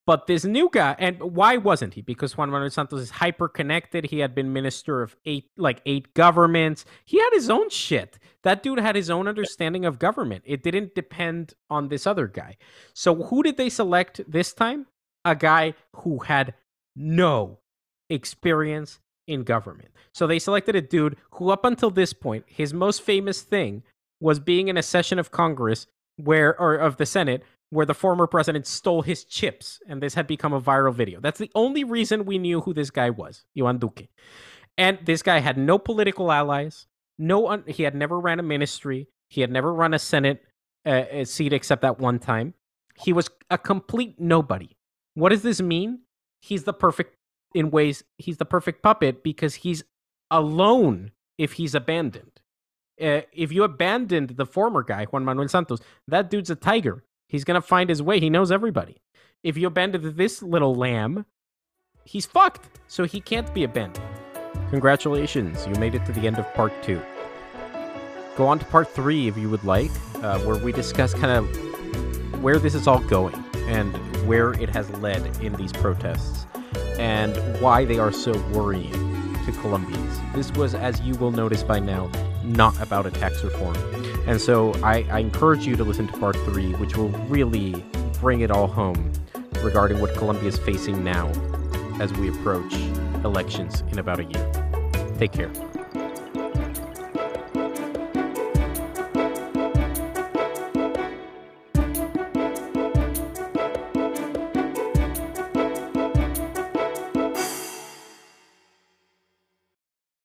But this new guy, and why wasn't he? Because Juan Manuel Santos is hyper connected. He had been minister of eight, like eight governments. He had his own shit. That dude had his own understanding of government. It didn't depend on this other guy. So who did they select this time? A guy who had no experience in government. So they selected a dude who, up until this point, his most famous thing was being in a session of Congress where, or of the Senate, where the former president stole his chips, and this had become a viral video. That's the only reason we knew who this guy was, Iván Duque. And this guy had no political allies. No, un- he had never ran a ministry. He had never run a Senate uh, seat except that one time. He was a complete nobody. What does this mean? He's the perfect in ways he's the perfect puppet because he's alone if he's abandoned. Uh, if you abandoned the former guy, Juan Manuel Santos, that dude's a tiger. He's gonna find his way. He knows everybody. If you abandoned this little lamb, he's fucked. So he can't be abandoned. Congratulations, you made it to the end of part two. Go on to part three if you would like, uh, where we discuss kind of where this is all going and where it has led in these protests and why they are so worrying to Colombians. This was, as you will notice by now, not about a tax reform. And so I, I encourage you to listen to part three, which will really bring it all home regarding what Colombia is facing now as we approach elections in about a year. Take care.